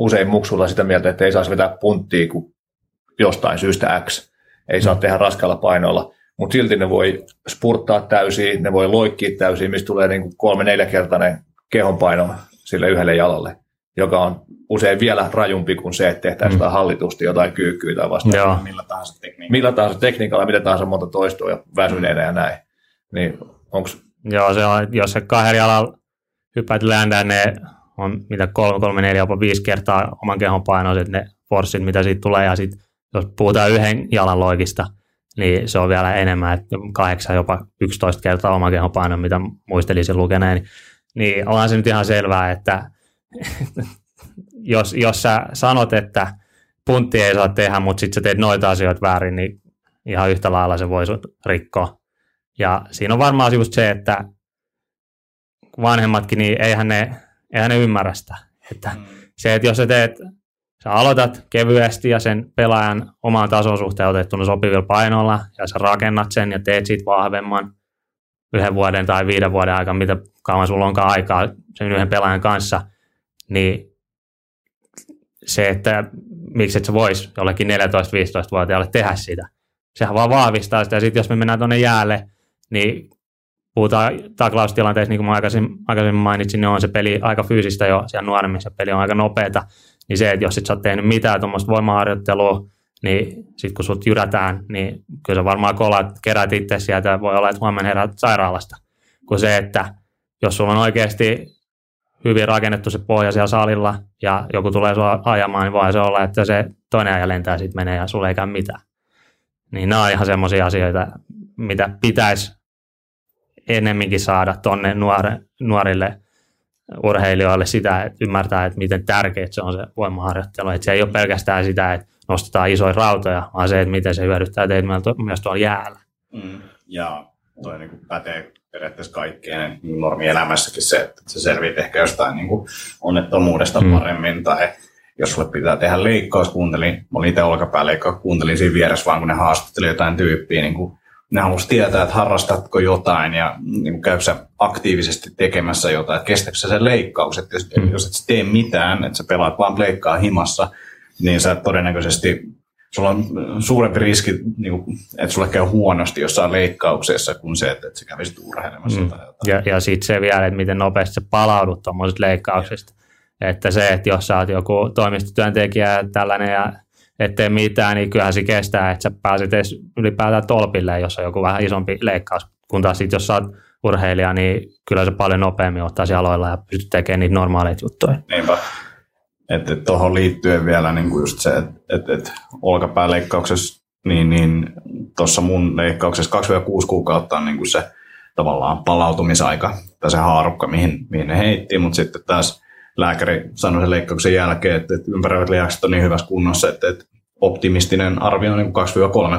usein muksulla sitä mieltä, että ei saisi vetää punttia kuin jostain syystä X. Ei saa tehdä raskaalla painoilla, mutta silti ne voi spurttaa täysin, ne voi loikkia täysin, mistä tulee niin kuin kolme-neljäkertainen kehonpaino sille yhdelle jalalle, joka on usein vielä rajumpi kuin se, että tehtäisiin mm. hallitusti jotain kyykkyä tai vastaavaa Joo. Millä tahansa tekniikalla. millä tahansa tekniikalla, mitä tahansa monta toistoa ja väsyneenä ja näin. Niin onko Joo, se on, jos se kahden jalalla hyppäät läändään, ne on mitä kolme, kolme, neljä, jopa viisi kertaa oman kehon painoiset ne forssit, mitä siitä tulee. Ja sit, jos puhutaan yhden jalan loikista, niin se on vielä enemmän, että kahdeksan, jopa 11 kertaa oman kehon paino, mitä muistelisin lukeneen. Niin onhan se nyt ihan selvää, että jos, jos sä sanot, että puntti ei saa tehdä, mutta sitten sä teet noita asioita väärin, niin ihan yhtä lailla se voi rikkoa. Ja siinä on varmaan just se, että vanhemmatkin, niin eihän ne, eihän ne ymmärrä sitä. Että Mm. se, että jos sä teet, sä aloitat kevyesti ja sen pelaajan omaan tason suhteutettuna sopivilla painoilla ja sä rakennat sen ja teet siitä vahvemman yhden vuoden tai viiden vuoden aikana, mitä kauan sulla onkaan aikaa sen yhden pelaajan kanssa, niin se, että miksi et sä vois jollekin 14-15-vuotiaalle tehdä sitä. Sehän vaan vahvistaa sitä. Ja sitten jos me mennään tuonne jäälle niin puhutaan taklaustilanteessa, niin kuin mä aikaisemmin, aikaisemmin mainitsin, niin on se peli aika fyysistä jo siellä nuoremmissa, peli on aika nopeata, niin se, että jos et sä oot tehnyt mitään tuommoista voimaharjoittelua, niin sitten kun sut jyrätään, niin kyllä sä varmaan kolat, kerät itse sieltä, voi olla, että huomenna herät sairaalasta. Kun se, että jos sulla on oikeasti hyvin rakennettu se pohja siellä salilla ja joku tulee sua ajamaan, niin voi se olla, että se toinen aja lentää sitten menee ja sulle ei käy mitään. Niin nämä on ihan semmoisia asioita, mitä pitäisi enemminkin saada tuonne nuore, nuorille urheilijoille sitä, että ymmärtää, että miten tärkeää se on se voimaharjoittelu. Että se ei ole pelkästään sitä, että nostetaan isoja rautoja, vaan se, että miten se hyödyttää teitä myös tuolla jäällä. Mm. Ja toi niin kuin pätee periaatteessa kaikkeen normielämässäkin se, että se selviät ehkä jostain niin kuin onnettomuudesta mm. paremmin tai jos sulle pitää tehdä leikkaus, kuuntelin, mä olin itse olkapääleikkaus, kuuntelin siinä vieressä vaan, kun ne haastatteli jotain tyyppiä, niin kuin, ne halusi tietää, että harrastatko jotain ja niin käykö sä aktiivisesti tekemässä jotain, että kestäkö sä sen leikkaus, että jos, mm. jos et tee mitään, että sä pelaat vaan leikkaa himassa, niin sä todennäköisesti sulla on suurempi riski, niin kuin, että sulle käy huonosti jossain leikkauksessa kuin se, että, että sä kävisit urheilemassa mm. tai jotain. Ja, ja sitten se vielä, että miten nopeasti sä palaudut tuommoisesta leikkauksesta. Että se, että jos sä oot joku toimistotyöntekijä tällainen ja ettei mitään, niin kyllähän se kestää, että sä pääset edes ylipäätään tolpille, jos on joku vähän isompi leikkaus. Kun taas sit, jos sä oot urheilija, niin kyllä se paljon nopeammin ottaa aloilla ja pystyt tekemään niitä normaaleita juttuja. Niinpä. Että et tuohon liittyen vielä niin kuin just se, että et, et olkapääleikkauksessa, niin, niin tuossa mun leikkauksessa 2-6 kuukautta on niin kuin se tavallaan palautumisaika tai se haarukka, mihin, mihin ne heitti, mutta sitten taas lääkäri sanoi sen leikkauksen jälkeen, että, että ympäröivät lihakset on niin hyvässä kunnossa, että, että optimistinen arvio on niin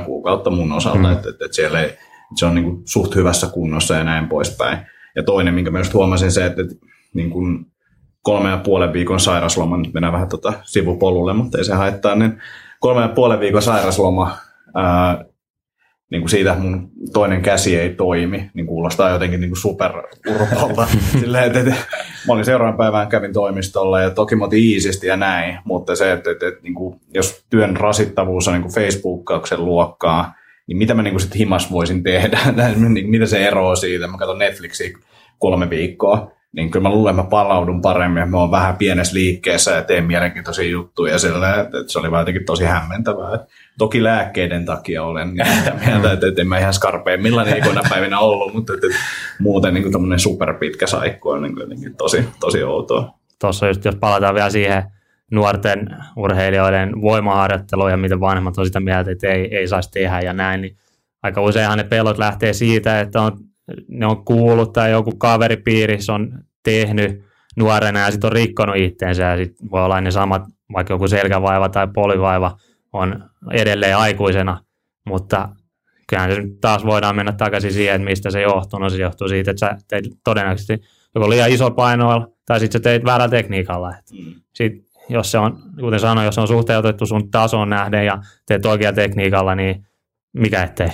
2-3 kuukautta mun osalta, mm. että, että, että siellä ei, että se on niin kuin suht hyvässä kunnossa ja näin poispäin. Ja toinen, minkä myös huomasin se, että, että niin kuin kolme ja puolen viikon sairasloma, nyt mennään vähän tota sivupolulle, mutta ei se haittaa, niin kolme ja puolen viikon sairasloma, ää, niin kuin siitä mun toinen käsi ei toimi, niin kuulostaa jotenkin niin kuin super urpolta. Silleen, että, että, mä olin seuraavan päivän kävin toimistolla ja toki mä otin iisisti ja näin, mutta se, että, että, että niin kuin, jos työn rasittavuus on niin kuin Facebook-kauksen luokkaa, niin mitä mä niin kuin sit himas voisin tehdä, niin mitä se eroaa siitä, mä katson Netflixiä kolme viikkoa, niin kyllä mä luulen, että mä palaudun paremmin, mä oon vähän pienessä liikkeessä ja teen mielenkiintoisia juttuja sillä, että se oli vaan jotenkin tosi hämmentävää. Toki lääkkeiden takia olen niin mieltä, että, että en mä ihan skarpeimmilla niikoina päivinä ollut, mutta että, että muuten niin tämmöinen superpitkä saikku on niin jotenkin tosi, tosi outoa. Tuossa just, jos palataan vielä siihen nuorten urheilijoiden voimaharjoitteluun ja miten vanhemmat on sitä mieltä, että ei, ei saisi tehdä ja näin, niin aika useinhan ne pelot lähtee siitä, että on ne on kuullut tai joku kaveripiirissä on tehnyt nuorena ja sitten on rikkonut itteensä ja sitten voi olla ne samat, vaikka joku selkävaiva tai polivaiva on edelleen aikuisena, mutta kyllähän se taas voidaan mennä takaisin siihen, että mistä se johtuu. No se johtuu siitä, että sä teit todennäköisesti joko liian iso painoilla tai sitten sä teit väärällä tekniikalla. Mm. Sitten jos se on, kuten sanoin, jos se on suhteutettu sun tasoon nähden ja teet oikealla tekniikalla, niin mikä ettei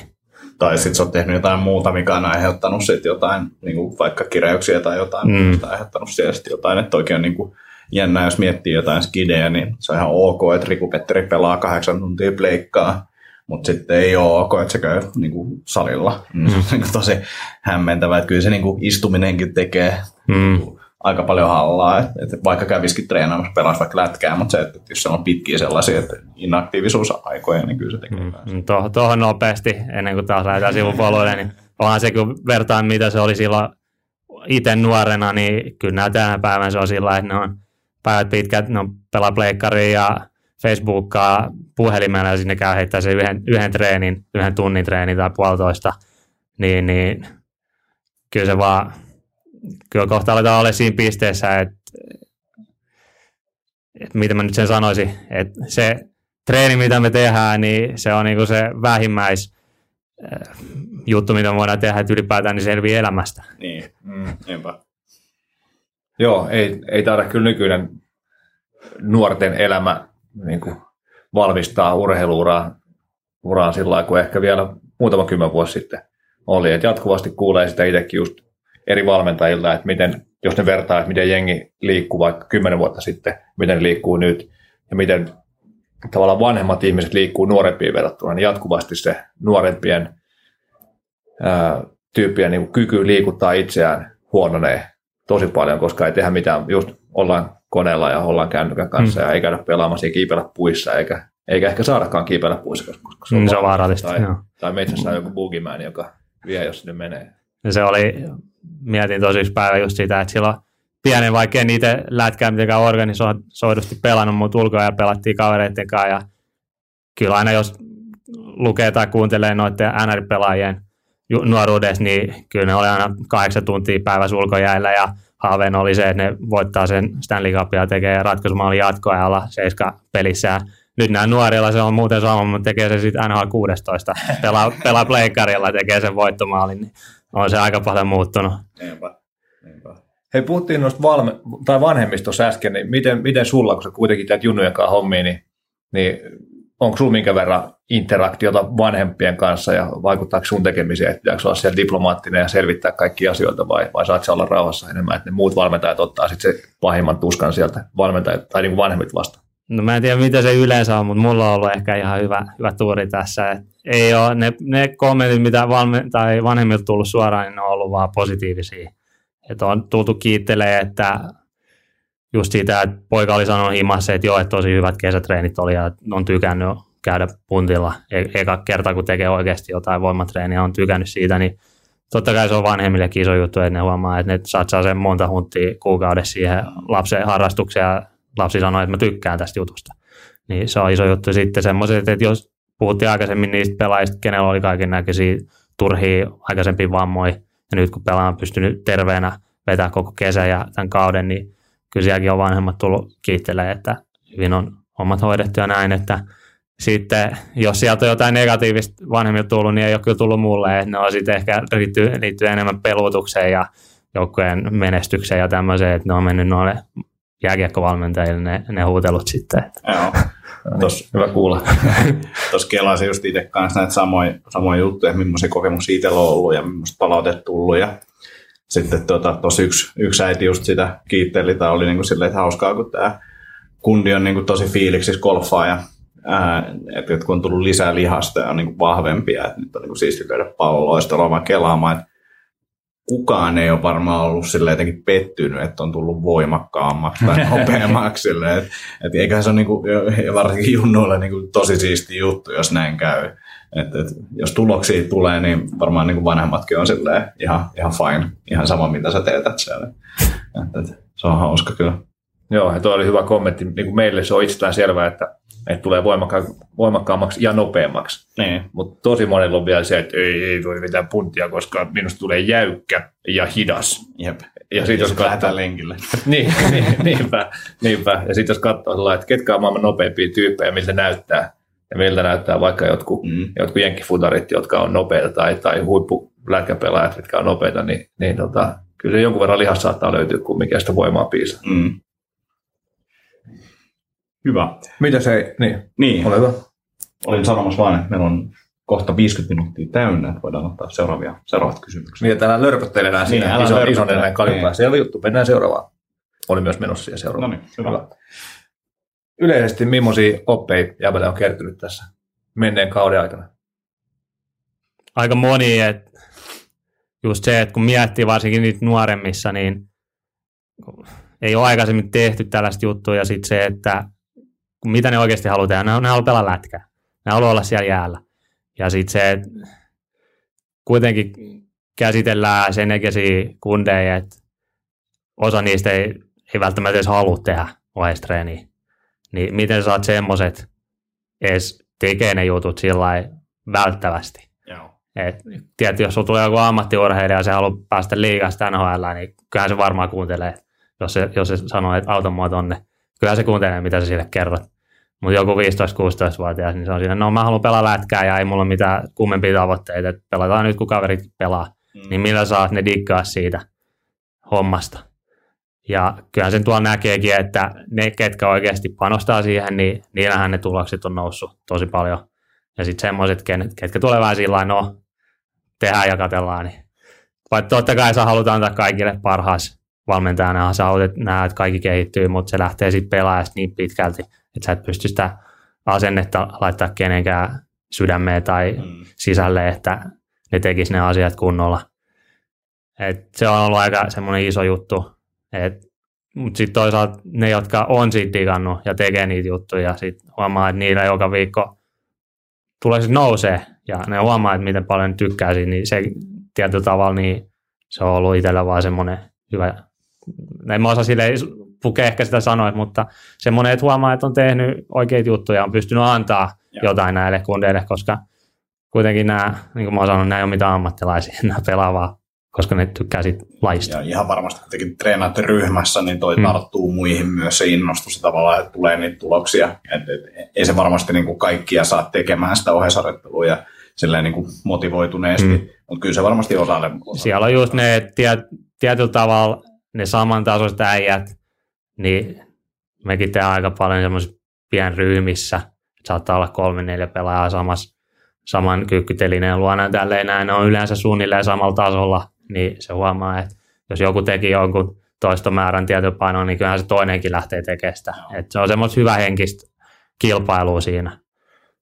tai sitten sä oot tehnyt jotain muuta, mikä on aiheuttanut sit jotain, niin kuin vaikka kireyksiä tai jotain, mm. aiheuttanut siellä sit jotain, että oikein on niin kuin jännä, jos miettii jotain skidejä, niin se on ihan ok, että Riku Petteri pelaa kahdeksan tuntia pleikkaa, mutta sitten ei ole ok, että se käy niin kuin salilla. Mm. Se on niin kuin tosi hämmentävää, että kyllä se niin kuin istuminenkin tekee mm aika paljon hallaa, että, että vaikka kävisikin treenaamassa, pelaisi vaikka lätkää, mutta se, että jos se on pitkiä sellaisia, että inaktiivisuusaikoja, niin kyllä se tekee mm, mm Tuohon, tuohon nopeasti, ennen kuin taas lähdetään sivupoluille, niin onhan se, kun vertaan mitä se oli silloin itse nuorena, niin kyllä nämä tänä päivänä se on sillä että ne on päivät pitkät, ne on pelaa pleikkaria ja Facebookaa puhelimella ja sinne käy heittää se yhden, yhden treenin, yhden tunnin treeni tai puolitoista, niin, niin kyllä se vaan kyllä kohta aletaan olla siinä pisteessä, että, että mitä mä nyt sen sanoisin, että se treeni, mitä me tehdään, niin se on niinku se vähimmäis äh, juttu, mitä me voidaan tehdä, että ylipäätään niin selviää elämästä. Niin, mm. Joo, ei, ei taida kyllä nykyinen nuorten elämä niin kuin valmistaa urheiluuraa uraan sillä lailla, kuin ehkä vielä muutama kymmen vuosi sitten oli. Et jatkuvasti kuulee sitä itsekin just eri valmentajilta, että miten, jos ne vertaa, että miten jengi liikkuu vaikka kymmenen vuotta sitten, miten ne liikkuu nyt ja miten tavallaan vanhemmat ihmiset liikkuu nuorempiin verrattuna, niin jatkuvasti se nuorempien ää, tyyppien niin kyky liikuttaa itseään huononee tosi paljon, koska ei tehdä mitään, just ollaan koneella ja ollaan kännykän kanssa mm. ja ei käydä pelaamassa ja kiipeillä puissa, eikä, eikä ehkä saadakaan kiipeillä puissa, koska se on, mm, se on vaarallista. Tai, tai metsässä on joku boogeyman, joka vie, jos sinne menee. Ja se oli, mietin tosi yksi päivä just sitä, että silloin pienen, vaikka en itse lätkää mitenkään organisoidusti pelannut, mutta ulkoa pelattiin kavereiden kanssa ja kyllä aina jos lukee tai kuuntelee noiden NR-pelaajien nuoruudessa, niin kyllä ne oli aina kahdeksan tuntia päivässä ulkojäällä ja haaveena oli se, että ne voittaa sen Stanley Cupia ja tekee ratkaisumaalin jatkoajalla seiska pelissä. Nyt nämä nuorilla se on muuten sama, mutta tekee se sitten NHL 16. Pelaa, pelaa pleikkarilla tekee sen voittomaalin, niin on se aika paljon muuttunut. Niinpä. Niinpä. Hei, puhuttiin noista valme- tai vanhemmistossa äsken, niin miten, miten sulla, kun sä kuitenkin teet junnujen kanssa hommia, niin, niin onko sulla minkä verran interaktiota vanhempien kanssa ja vaikuttaako sun tekemiseen, että pitääkö olla siellä diplomaattinen ja selvittää kaikki asioita vai, vai saat olla rauhassa enemmän, että ne muut valmentajat ottaa sitten se pahimman tuskan sieltä valmentajat tai niin kuin vanhemmit vasta? No mä en tiedä, mitä se yleensä on, mutta mulla on ollut ehkä ihan hyvä, hyvä tuuri tässä. Et ei ole, ne, ne kommentit, mitä valme, tai vanhemmilta tullut suoraan, niin ne on ollut vaan positiivisia. Et on tultu kiittelee, että just siitä, että poika oli sanonut himassa, että joo, että tosi hyvät kesätreenit oli ja on tykännyt käydä puntilla. E- eka kerta, kun tekee oikeasti jotain voimatreeniä, on tykännyt siitä, niin totta kai se on vanhemmillekin iso juttu, että ne huomaa, että ne satsaa sen monta huntia kuukaudessa siihen lapsen harrastukseen ja lapsi sanoo, että mä tykkään tästä jutusta. Niin se on iso juttu. Sitten semmoiset, että jos puhuttiin aikaisemmin niistä pelaajista, kenellä oli kaiken näköisiä turhia aikaisempia vammoja, ja nyt kun pelaaja on pystynyt terveenä vetää koko kesä ja tämän kauden, niin kyllä sielläkin on vanhemmat tullut kiittelemään, että hyvin on hommat hoidettu ja näin, että sitten jos sieltä on jotain negatiivista vanhemmilta tullut, niin ei ole kyllä tullut mulle, että ne on sitten ehkä liittyy, liittyy enemmän pelutukseen ja joukkojen menestykseen ja tämmöiseen, että ne on mennyt noille jääkiekkovalmentajille ne, ne huutelut sitten. Joo, Tos, hyvä kuulla. Tuossa kelasin just itse kanssa näitä samoja, samoja juttuja, millaisia kokemuksia itsellä on ollut ja millaista palautetta tullut ja sitten tuota, tuossa yksi, yksi äiti just sitä kiitteli, tai oli niin kuin silleen, että hauskaa, kun tämä kundi on niin kuin tosi fiiliksissä golfaa ja että kun on tullut lisää lihasta ja on niin kuin vahvempia, että nyt on niin kuin siisti käydä palloista vaan kelaamaan, että kukaan ei ole varmaan ollut sille jotenkin pettynyt, että on tullut voimakkaammaksi tai nopeammaksi. että, että eiköhän se ole niin kuin, varsinkin junnoille niin kuin tosi siisti juttu, jos näin käy. Että että jos tuloksia tulee, niin varmaan niin kuin vanhemmatkin on ihan, ihan fine, ihan sama mitä sä teetät siellä. että että se on hauska kyllä. Joo, ja tuo oli hyvä kommentti. Niin kuin meille se on itsestään selvää, että, että tulee voimakka- voimakkaammaksi ja nopeammaksi. Niin. Mutta tosi monilla on vielä se, että ei, ei tule mitään puntia, koska minusta tulee jäykkä ja hidas. Jep. Ja sitten jos katsoo... lenkille. niin, niin, niinpä, niinpä. Ja sitten jos katsoo, että ketkä on maailman nopeimpia tyyppejä, miltä näyttää, ja miltä näyttää vaikka jotkut, mm. jotkut jenkkifutarit, jotka on nopeita, tai, tai huippulätkäpelaajat, jotka on nopeita, niin, niin tota, kyllä se jonkun verran lihassa saattaa löytyä kumminkin sitä voimaa piisaa. Mm. Hyvä. Mitä se, niin, niin. ole hyvä. Olin sanomassa vain, että meillä on kohta 50 minuuttia täynnä, että voidaan ottaa seuraavia, seuraavat kysymykset. Niin, että älä lörpöttele enää siinä niin, ison, ison enää kalipaa. Selvä juttu, mennään seuraavaan. Oli myös menossa siihen seuraavaan. No niin, hyvä. hyvä. Yleisesti millaisia oppeja jäbälä on kertynyt tässä menneen kauden aikana? Aika moni, että just se, että kun miettii varsinkin niitä nuoremmissa, niin ei ole aikaisemmin tehty tällaista juttua ja sitten se, että mitä ne oikeasti haluaa tehdä, ne, ne haluaa pelaa lätkää, ne haluaa olla siellä jäällä. Ja sitten se, että kuitenkin käsitellään sen ikäisiä kundeja, että osa niistä ei, ei välttämättä edes halua tehdä ohjeistreeniä. Niin miten saat semmoiset edes tekee ne jutut sillä välttävästi. Et, tiedät, jos sulla tulee joku ammattiurheilija ja se haluaa päästä liikasta NHL, niin kyllähän se varmaan kuuntelee, jos se, jos se sanoo, että auta mua tonne. Kyllähän se kuuntelee, mitä sä sille kerrot. Mutta joku 15-16-vuotias, niin se on siinä, no mä haluan pelaa lätkää ja ei mulla ole mitään kummempia tavoitteita, että pelataan nyt kun kaverit pelaa. Mm. Niin millä saat ne diggaa siitä hommasta. Ja kyllähän sen tuolla näkeekin, että ne, ketkä oikeasti panostaa siihen, niin niillähän ne tulokset on noussut tosi paljon. Ja sitten semmoiset, ketkä tulee vähän sillä no, tehdään ja katellaan, niin vaikka totta kai sä haluat antaa kaikille parhaas valmentajana, sä haluat, että näet, että kaikki kehittyy, mutta se lähtee sitten pelaajasta niin pitkälti, että sä et pysty sitä asennetta laittaa kenenkään sydämeen tai mm. sisälle, että ne tekis ne asiat kunnolla. Et se on ollut aika semmoinen iso juttu. Mutta sitten toisaalta ne, jotka on siitä digannut ja tekee niitä juttuja, sitten huomaa, että niillä joka viikko tulee sitten nousee ja ne huomaa, että miten paljon ne tykkää siitä, niin se tietyllä tavalla niin se on ollut itsellä vaan semmoinen hyvä, en mä osaa silleen pukea ehkä sitä sanoa, mutta semmoinen, että huomaa, että on tehnyt oikeita juttuja, on pystynyt antaa ja. jotain näille kundeille, koska kuitenkin nämä, niin kuin mä oon sanonut, nämä ei ole mitään ammattilaisia, nämä pelaavaa, koska ne tykkää siitä laista. Ja ihan varmasti kuitenkin treenaatte ryhmässä, niin toi mm. tarttuu muihin myös se innostus tavallaan, että tulee niitä tuloksia. Et, et, ei se varmasti niin kuin kaikkia saa tekemään sitä ohjeisarjoittelua ja silleen niin kuin motivoituneesti, mm. mutta kyllä se varmasti osalle. osalle Siellä on just ne tiet, tietyllä tavalla ne samantasoiset äijät, niin mekin tehdään aika paljon semmoisissa pienryhmissä, saattaa olla kolme, neljä pelaajaa samassa, saman kyykkytelineen luona tälleen näin, ne on yleensä suunnilleen samalla tasolla, niin se huomaa, että jos joku teki jonkun toistomäärän tietopainoa, niin kyllähän se toinenkin lähtee tekemään sitä. Et se on semmoista hyvä henkistä kilpailua siinä.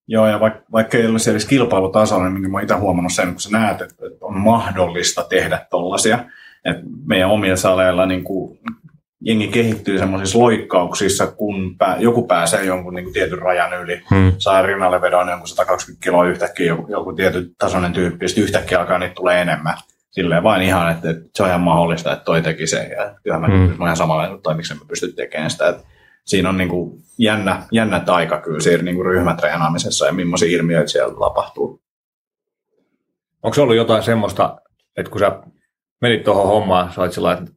Joo, ja vaikka, vaikka ei olisi edes kilpailutasolla, niin mä itse huomannut sen, kun sä näet, että on mahdollista tehdä tollaisia. Et meidän omilla saleilla niin kuin, jengi kehittyy semmoisissa loikkauksissa, kun pää, joku pääsee jonkun niin kuin tietyn rajan yli, hmm. saa rinnalle vedon jonkun 120 kiloa yhtäkkiä, joku, joku tietyn tasoinen tyyppi, sitten yhtäkkiä alkaa niitä tulee enemmän. Silleen vain ihan, että, että se on ihan mahdollista, että toi teki sen, ja kyllä mä, hmm. mä ihan samalla, että miksi mä pysty tekemään sitä. Että siinä on niin kuin jännä, jännä taika kyllä siinä niin kuin ryhmätreenaamisessa ja millaisia ilmiöitä siellä tapahtuu. Onko se ollut jotain semmoista, että kun sä menit tuohon hommaan, sä olit sillä että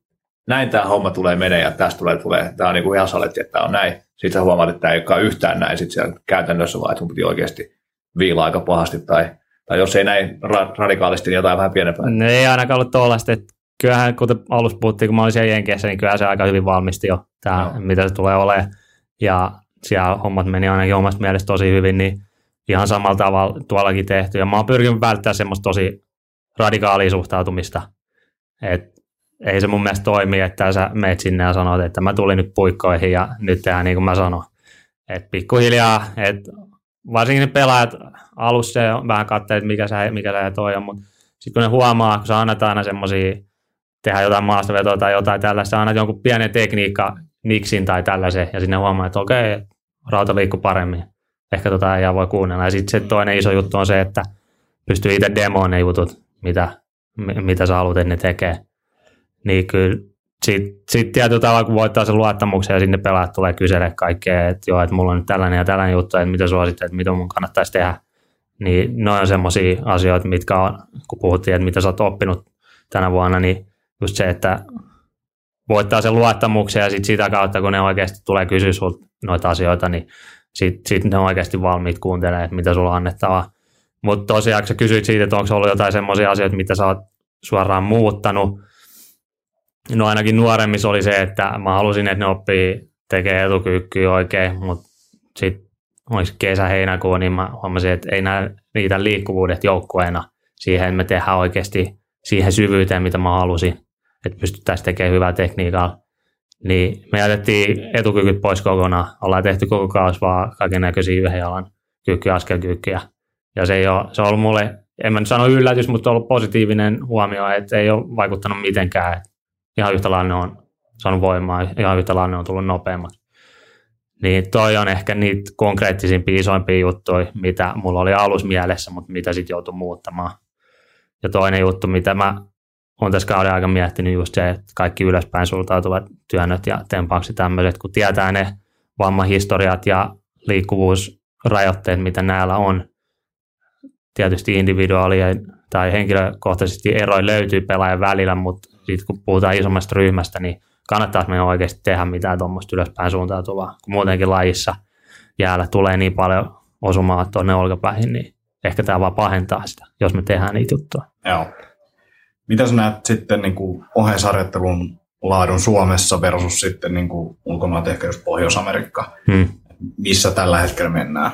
näin tämä homma tulee menee ja tästä tulee, tulee. Tämä on niin kuin ihan saletti, että tämä on näin. Sitten sä huomaat, että tämä ei olekaan yhtään näin sitten siellä käytännössä, vaan että sun piti oikeasti viilaa aika pahasti tai, tai jos ei näin ra- radikaalisti, niin jotain vähän pienempää. No ei ainakaan ollut tuollaista, että kyllähän kuten alussa puhuttiin, kun mä olin siellä Jenkeissä, niin kyllähän se aika hyvin valmisti jo, tämä, no. mitä se tulee olemaan. Ja siellä hommat meni ainakin omasta mielestä tosi hyvin, niin ihan samalla tavalla tuollakin tehty. Ja mä oon pyrkinyt välttämään semmoista tosi radikaalia suhtautumista. Et ei se mun mielestä toimi, että sä meet sinne ja sanot, että mä tulin nyt puikkoihin ja nyt tehdään niin kuin mä sanon. Et pikkuhiljaa, et varsinkin ne pelaajat alussa vähän katseet, mikä sä, mikä sä toi on, mutta sitten kun ne huomaa, kun sä annat aina semmoisia, tehdä jotain maastavetoa tai jotain tällaista, sä annat jonkun pienen tekniikka niksin tai tällaisen, ja sinne huomaa, että okei, rauta liikkuu paremmin. Ehkä tota ei voi kuunnella. Ja sitten se toinen iso juttu on se, että pystyy itse demoon ne jutut, mitä, mitä sä haluat, että ne tekee niin kyllä sitten sit tietyllä tavalla, kun voittaa sen luottamuksen ja sinne pelaat tulee kysele kaikkea, että joo, että mulla on nyt tällainen ja tällainen juttu, että mitä suositte, että mitä mun kannattaisi tehdä, niin noin on semmoisia asioita, mitkä on, kun puhuttiin, että mitä sä oot oppinut tänä vuonna, niin just se, että voittaa sen luottamuksen ja sitten sitä kautta, kun ne oikeasti tulee kysyä sulta noita asioita, niin sitten sit ne on oikeasti valmiit kuuntelemaan, että mitä sulla on annettavaa. Mutta tosiaan, kun sä kysyit siitä, että onko ollut jotain semmoisia asioita, mitä sä oot suoraan muuttanut, No ainakin nuoremmissa oli se, että mä halusin, että ne oppii tekee etukyykkyä oikein, mutta sitten olisi kesä-heinäkuu, niin mä huomasin, että ei nää riitä liikkuvuudet joukkueena siihen, me tehdään oikeasti siihen syvyyteen, mitä mä halusin, että pystyttäisiin tekemään hyvää tekniikkaa. Niin me jätettiin etukykyt pois kokonaan. Ollaan tehty koko kausi vaan kaiken näköisiä yhden jalan kyykkyjä, askelkyykkyjä. Ja se, ei ole, se on ollut mulle, en mä nyt sano yllätys, mutta on ollut positiivinen huomio, että ei ole vaikuttanut mitenkään ihan yhtä lailla ne on saanut voimaa, ihan yhtä lailla ne on tullut nopeammaksi. Niin toi on ehkä niitä konkreettisimpia, isoimpia juttuja, mitä mulla oli alus mielessä, mutta mitä sitten joutui muuttamaan. Ja toinen juttu, mitä mä olen tässä kauden aika miettinyt, just se, että kaikki ylöspäin sultautuvat työnnöt ja tempaukset tämmöiset, kun tietää ne vammahistoriat ja liikkuvuusrajoitteet, mitä näillä on. Tietysti individuaalia tai henkilökohtaisesti eroja löytyy pelaajan välillä, mutta sit kun puhutaan isommasta ryhmästä, niin kannattaa meidän oikeasti tehdä mitään tuommoista ylöspäin suuntautuvaa, kun muutenkin lajissa jäällä tulee niin paljon osumaa tuonne olkapäihin, niin ehkä tämä vaan pahentaa sitä, jos me tehdään niitä juttuja. Joo. Mitä sä näet sitten niin kuin laadun Suomessa versus sitten niin kuin ulkomaat, ehkä jos Pohjois-Amerikka? Hmm. Missä tällä hetkellä mennään?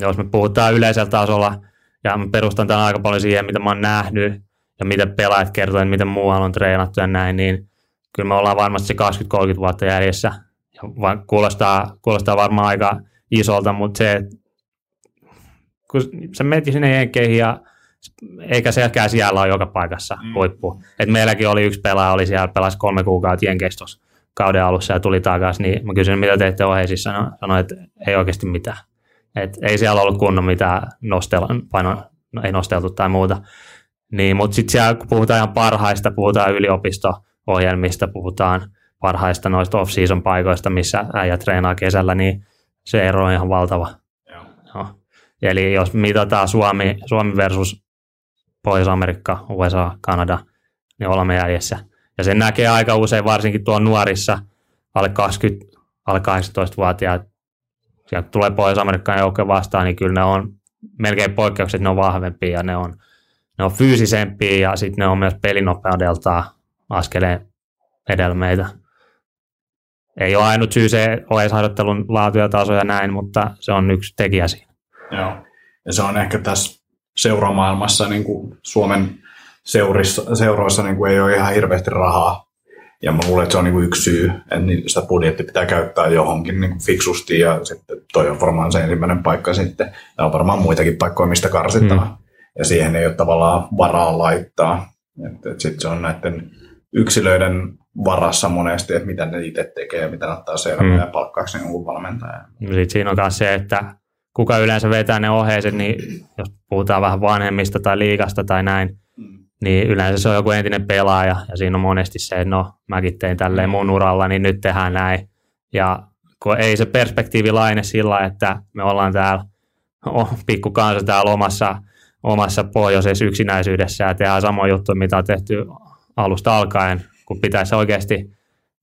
Jos me puhutaan yleisellä tasolla, ja mä perustan tämän aika paljon siihen, mitä mä oon nähnyt, ja mitä pelaajat kertoo, että miten muualla on treenattu ja näin, niin kyllä me ollaan varmasti se 20-30 vuotta jäljessä. Ja kuulostaa, kuulostaa varmaan aika isolta, mutta se, kun sä menet sinne jenkeihin ja eikä selkää siellä ole joka paikassa mm. huippu. Et meilläkin oli yksi pelaaja, oli siellä, pelasi kolme kuukautta jenkestos kauden alussa ja tuli takaisin, niin mä kysyin, mitä teette ohjeisissa, no, sanoin, että ei oikeasti mitään. Et ei siellä ollut kunnon mitään nostella, paino, no, ei nosteltu tai muuta. Niin, mutta sitten siellä, kun puhutaan ihan parhaista, puhutaan yliopisto-ohjelmista, puhutaan parhaista noista off-season paikoista, missä äijä treenaa kesällä, niin se ero on ihan valtava. Joo. No. Eli jos mitataan Suomi, Suomi versus Pohjois-Amerikka, USA, Kanada, niin olemme jäljessä. Ja sen näkee aika usein, varsinkin tuon nuorissa, alle 20, alle 18-vuotiaat, sieltä tulee Pohjois-Amerikkaan joukkoja vastaan, niin kyllä ne on melkein poikkeukset, ne on vahvempia ja ne on, ne on fyysisempiä ja sitten ne on myös pelinopeudeltaan askeleen edellä meitä. Ei ole ainut syy se OS-harjoittelun laatu ja taso ja näin, mutta se on yksi tekijä siinä. Joo, ja se on ehkä tässä seuramaailmassa niin kuin Suomen seurissa, seuroissa niin kuin ei ole ihan hirveästi rahaa. Ja mä luulen, että se on niin kuin yksi syy, että sitä budjetti pitää käyttää johonkin niin kuin fiksusti ja sitten toi on varmaan se ensimmäinen paikka sitten. Ja on varmaan muitakin paikkoja, mistä karsitaan. Mm. Ja siihen ei ole tavallaan varaa laittaa. Sitten se on näiden yksilöiden varassa monesti, että mitä ne itse tekee ja mitä ottaa selvää mm. ja palkkaako ne jonkun valmentajan. Sitten siinä on myös se, että kuka yleensä vetää ne ohjeiset, niin jos puhutaan vähän vanhemmista tai liikasta tai näin, mm. niin yleensä se on joku entinen pelaaja ja siinä on monesti se, että no mäkin tein tälleen mun uralla, niin nyt tehdään näin. Ja kun ei se perspektiivi laine sillä, että me ollaan täällä oh, pikku kanssa täällä omassa, omassa pohjoisessa yksinäisyydessä ja tehdään sama juttu, mitä on tehty alusta alkaen, kun pitäisi oikeasti,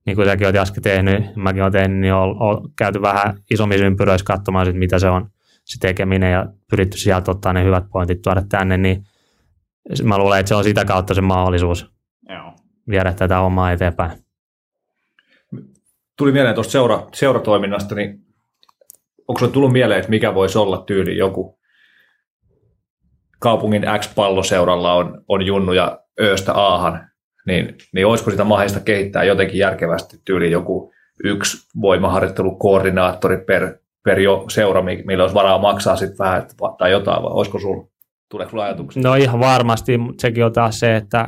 niin kuin säkin olet Jaski tehnyt, mäkin olen tehnyt, niin on, on käyty vähän isommissa ympyröissä katsomaan, sit, mitä se on se tekeminen ja pyritty sieltä ottaa ne hyvät pointit tuoda tänne, niin mä luulen, että se on sitä kautta se mahdollisuus Joo. viedä tätä omaa eteenpäin. Tuli mieleen tuosta seura, seuratoiminnasta, niin onko sinulle tullut mieleen, että mikä voisi olla tyyli joku kaupungin X-palloseuralla on, on junnu ja ööstä aahan, niin, niin olisiko sitä mahdollista kehittää jotenkin järkevästi tyyli joku yksi voimaharjoittelukoordinaattori per, per jo seura, millä olisi varaa maksaa sitten vähän tai jotain, vai olisiko sinulla, tuleeko sinulla ajatuksia? No ihan varmasti, mutta sekin on taas se, että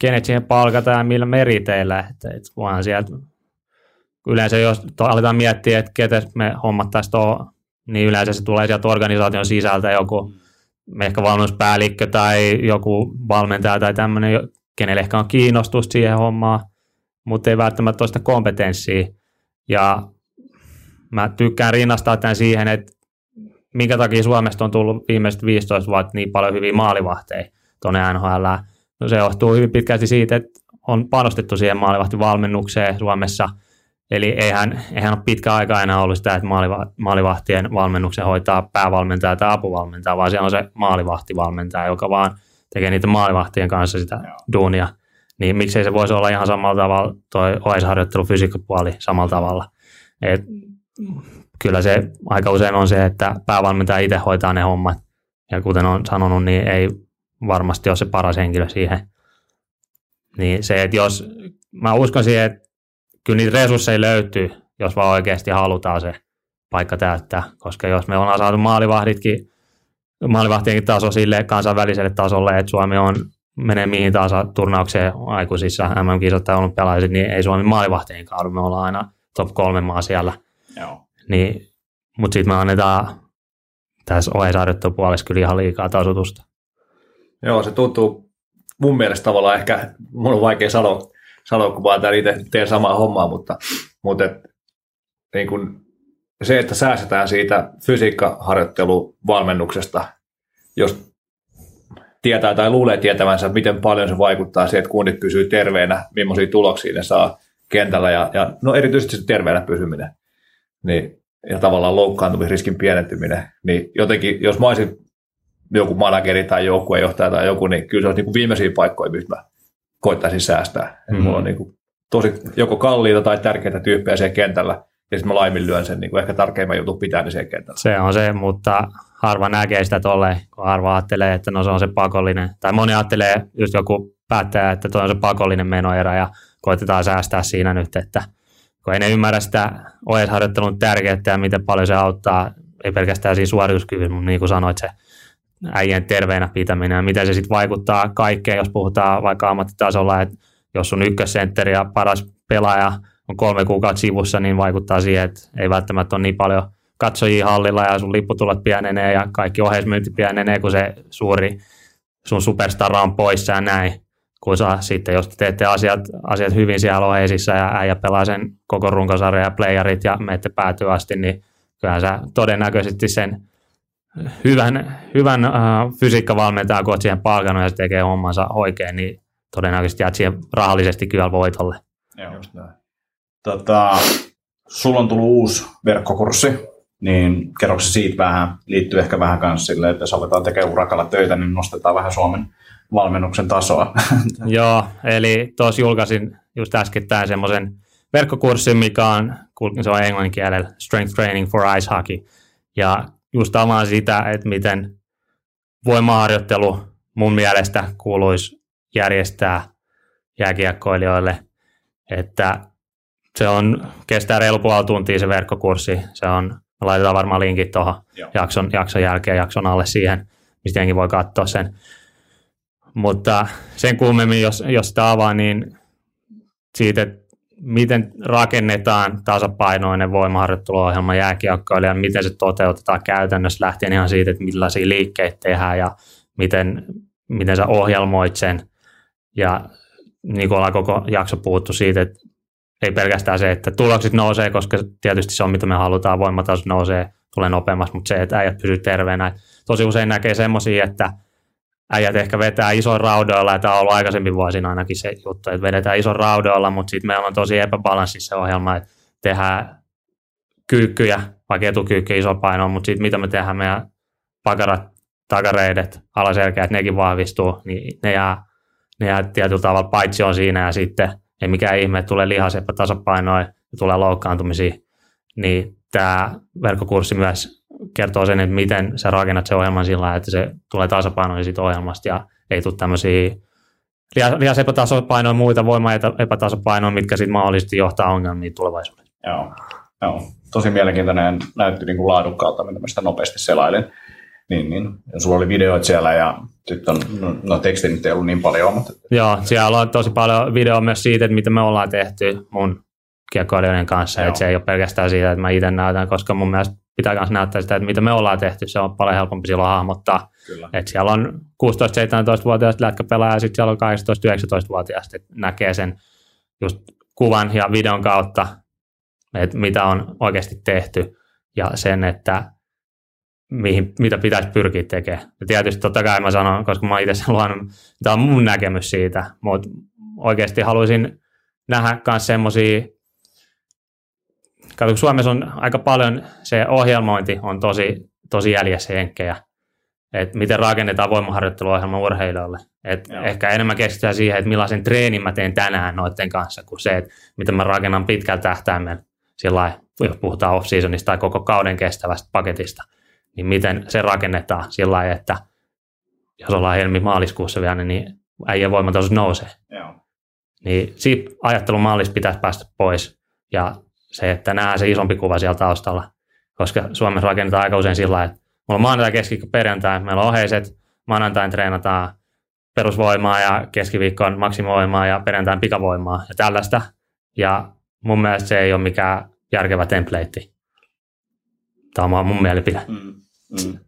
kenet siihen palkataan ja millä meriteillä, että, että vaan sieltä yleensä jos aletaan miettiä, että ketä me hommattaisiin tuohon, niin yleensä se tulee sieltä organisaation sisältä joku ehkä valmennuspäällikkö tai joku valmentaja tai tämmöinen, kenelle ehkä on kiinnostusta siihen hommaan, mutta ei välttämättä sitä kompetenssia. Ja mä tykkään rinnastaa tämän siihen, että minkä takia Suomesta on tullut viimeiset 15 vuotta niin paljon hyviä maalivahteja tuonne NHL. No se johtuu hyvin pitkälti siitä, että on panostettu siihen maalivahtivalmennukseen Suomessa. Eli eihän, eihän ole pitkä aika enää ollut sitä, että maalivahtien valmennuksen hoitaa päävalmentaja tai apuvalmentaja, vaan siellä on se maalivahtivalmentaja, joka vaan tekee niitä maalivahtien kanssa sitä Joo. duunia. Niin miksei se voisi olla ihan samalla tavalla, toi OS-harjoittelu fysiikkapuoli samalla tavalla. Et kyllä se aika usein on se, että päävalmentaja itse hoitaa ne hommat. Ja kuten on sanonut, niin ei varmasti ole se paras henkilö siihen. Niin se, että jos, mä uskon siihen, että kyllä niitä resursseja löytyy, jos vaan oikeasti halutaan se paikka täyttää. Koska jos me ollaan saatu maalivahditkin, maalivahtienkin taso sille kansainväliselle tasolle, että Suomi on menee mihin tahansa turnaukseen aikuisissa MM-kisat tai olympialaiset, niin ei Suomi maalivahtien kaadu. Me ollaan aina top kolme maa siellä. Joo. Niin, mutta sitten me annetaan tässä ohjeisarjoittelupuolessa kyllä ihan liikaa tasotusta. Joo, se tuntuu mun mielestä tavallaan ehkä, mun on vaikea sanoa, vaan täällä itse teen samaa hommaa, mutta, mutta et, niin kun se, että säästetään siitä fysiikkaharjoitteluvalmennuksesta, jos tietää tai luulee tietävänsä, miten paljon se vaikuttaa siihen, että kunnit pysyy terveenä, millaisia tuloksia ne saa kentällä ja, ja no erityisesti se terveenä pysyminen niin, ja tavallaan loukkaantumisriskin pienentyminen, niin jotenkin, jos mä olisin joku manageri tai joukkuejohtaja tai joku, niin kyllä se on niin kuin viimeisiä paikkoja, mistä mä koittaisin säästää. Mm-hmm. Mulla on niin kuin tosi joko kalliita tai tärkeitä tyyppejä siellä kentällä, ja sitten mä laiminlyön sen niin kuin ehkä tärkeimmän jutun pitää niin siellä kentällä. Se on se, mutta harva näkee sitä tolleen, kun harva ajattelee, että no se on se pakollinen. Tai moni ajattelee, just joku päättää, että tuo on se pakollinen menoerä ja koitetaan säästää siinä nyt, että kun ei ne ymmärrä sitä ohjeisharjoittelun tärkeyttä ja miten paljon se auttaa, ei pelkästään siinä suorituskyvyssä, mutta niin kuin sanoit, se äijien terveenä pitäminen ja miten se sitten vaikuttaa kaikkeen, jos puhutaan vaikka ammattitasolla, että jos sun ykkössentteri ja paras pelaaja on kolme kuukautta sivussa, niin vaikuttaa siihen, että ei välttämättä ole niin paljon katsojia hallilla ja sun lipputulot pienenee ja kaikki oheismyynti pienenee, kun se suuri sun superstara on poissa ja näin. Kun sä sitten, jos te teette asiat, asiat hyvin siellä oheisissa ja äijä pelaa sen koko runkosarjan ja playerit ja menette päätyä asti, niin kyllähän sä todennäköisesti sen hyvän, hyvän äh, fysiikkavalmentajan, kun oot siihen palkannut ja se tekee hommansa oikein, niin todennäköisesti jäät siihen rahallisesti kyllä voitolle. Joo. Just näin. Tota, sulla on tullut uusi verkkokurssi, niin kerroksi siitä vähän, liittyy ehkä vähän myös sille, että jos aletaan tekemään urakalla töitä, niin nostetaan vähän Suomen valmennuksen tasoa. Joo, eli tuossa julkaisin just äskettäin semmoisen verkkokurssin, mikä on, se on englanninkielellä Strength Training for Ice Hockey. Ja just avaan sitä, että miten voimaharjoittelu mun mielestä kuuluisi järjestää jääkiekkoilijoille, että se on, kestää reilu puoli tuntia se verkkokurssi. Se on, laitetaan varmaan linkit tuohon jakson, jakson jälkeen, jakson alle siihen, mistä jenkin voi katsoa sen. Mutta sen kummemmin, jos, jos sitä avaa, niin siitä, että miten rakennetaan tasapainoinen voimaharjoitteluohjelma jääkiekkoilijan, miten se toteutetaan käytännössä lähtien ihan siitä, että millaisia liikkeitä tehdään ja miten, miten sä ohjelmoit sen. Ja niin kuin ollaan koko jakso puhuttu siitä, että ei pelkästään se, että tulokset nousee, koska tietysti se on mitä me halutaan, voimataso nousee, tulee nopeammassa, mutta se, että äijät pysyy terveenä. Tosi usein näkee semmoisia, että äijät ehkä vetää ison raudoilla, ja tämä on ollut aikaisemmin vuosina ainakin se juttu, että vedetään ison raudoilla, mutta sitten meillä on tosi epäbalanssissa ohjelma, että tehdään kyykkyjä, vaikka etukyykky iso paino, mutta sitten mitä me tehdään meidän pakarat, takareidet, alaselkeät, nekin vahvistuu, niin ne jää, ne jää tietyllä tavalla paitsi on siinä ja sitten ei mikään ihme, että tulee lihas epätasapainoa ja tulee loukkaantumisia, niin tämä verkkokurssi myös kertoo sen, että miten sä rakennat sen ohjelman sillä että se tulee tasapainoinen siitä ohjelmasta ja ei tule tämmöisiä lihas epätasapainoja ja muita voima epätasapainoja, mitkä sitten mahdollisesti johtaa ongelmiin tulevaisuudessa. Joo, joo. tosi mielenkiintoinen näytti niin kuin laadukkaalta, mitä mä sitä nopeasti selailin. Niin, niin. Ja sulla oli videoit siellä ja sitten on, no, no teksti nyt ei ollut niin paljon. Mutta... Joo, siellä on tosi paljon videoa myös siitä, että miten me ollaan tehty mun kiekkoilijoiden kanssa. Että se ei ole pelkästään siitä, että mä itse näytän, koska mun mielestä pitää myös näyttää sitä, että mitä me ollaan tehty. Se on paljon helpompi silloin hahmottaa. Kyllä. Että siellä on 16-17-vuotiaista lätkäpelaaja ja sitten siellä on 18-19-vuotiaista, että näkee sen just kuvan ja videon kautta, että mitä on oikeasti tehty ja sen, että mihin, mitä pitäisi pyrkiä tekemään. Ja tietysti totta kai mä sanon, koska mä itse luonut, tämä on mun näkemys siitä, mutta oikeasti haluaisin nähdä myös semmoisia, kun Suomessa on aika paljon, se ohjelmointi on tosi, tosi jäljessä jenkkejä, että miten rakennetaan voimaharjoitteluohjelma urheilijoille. Et ehkä enemmän keskitytään siihen, että millaisen treenin mä teen tänään noiden kanssa, kuin se, että miten mä rakennan pitkällä tähtäimellä sillä jos puhutaan off-seasonista tai koko kauden kestävästä paketista – niin miten se rakennetaan sillä lailla, että jos ollaan helmi-maaliskuussa vielä, niin äijän voimataso nousee. Joo. Niin siitä ajattelun mallista pitäisi päästä pois ja se, että nähdään se isompi kuva siellä taustalla, koska Suomessa rakennetaan aika usein sillä että mulla on maanantai, keskiviikko, perjantai, meillä on oheiset, maanantain treenataan perusvoimaa ja keskiviikkoon maksimoimaa ja perjantain pikavoimaa ja tällaista. Ja mun mielestä se ei ole mikään järkevä template. Tämä on mun mielipide. Mm. Mm.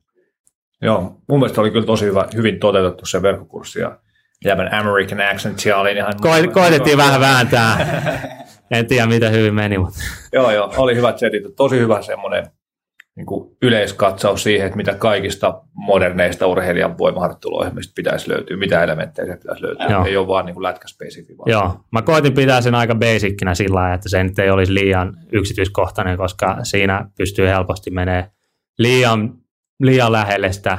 Joo, mun mielestä oli kyllä tosi hyvä, hyvin toteutettu se verkkokurssi ja jäbän American accent siellä oli ihan... Ko- koitettiin vähän vääntää. en tiedä, mitä hyvin meni, mutta... joo, joo, oli hyvät setit. Tosi hyvä semmoinen niin kuin yleiskatsaus siihen, että mitä kaikista moderneista urheilijan voimaharjoitteluohjelmista pitäisi löytyä, mitä elementtejä se pitäisi löytyä. Joo. Ei ole vaan niin lätkäspesifi. Vaan. Joo, mä koitin pitää sen aika basickinä sillä lailla, että se nyt ei olisi liian yksityiskohtainen, koska siinä pystyy helposti menee liian liian lähelle sitä,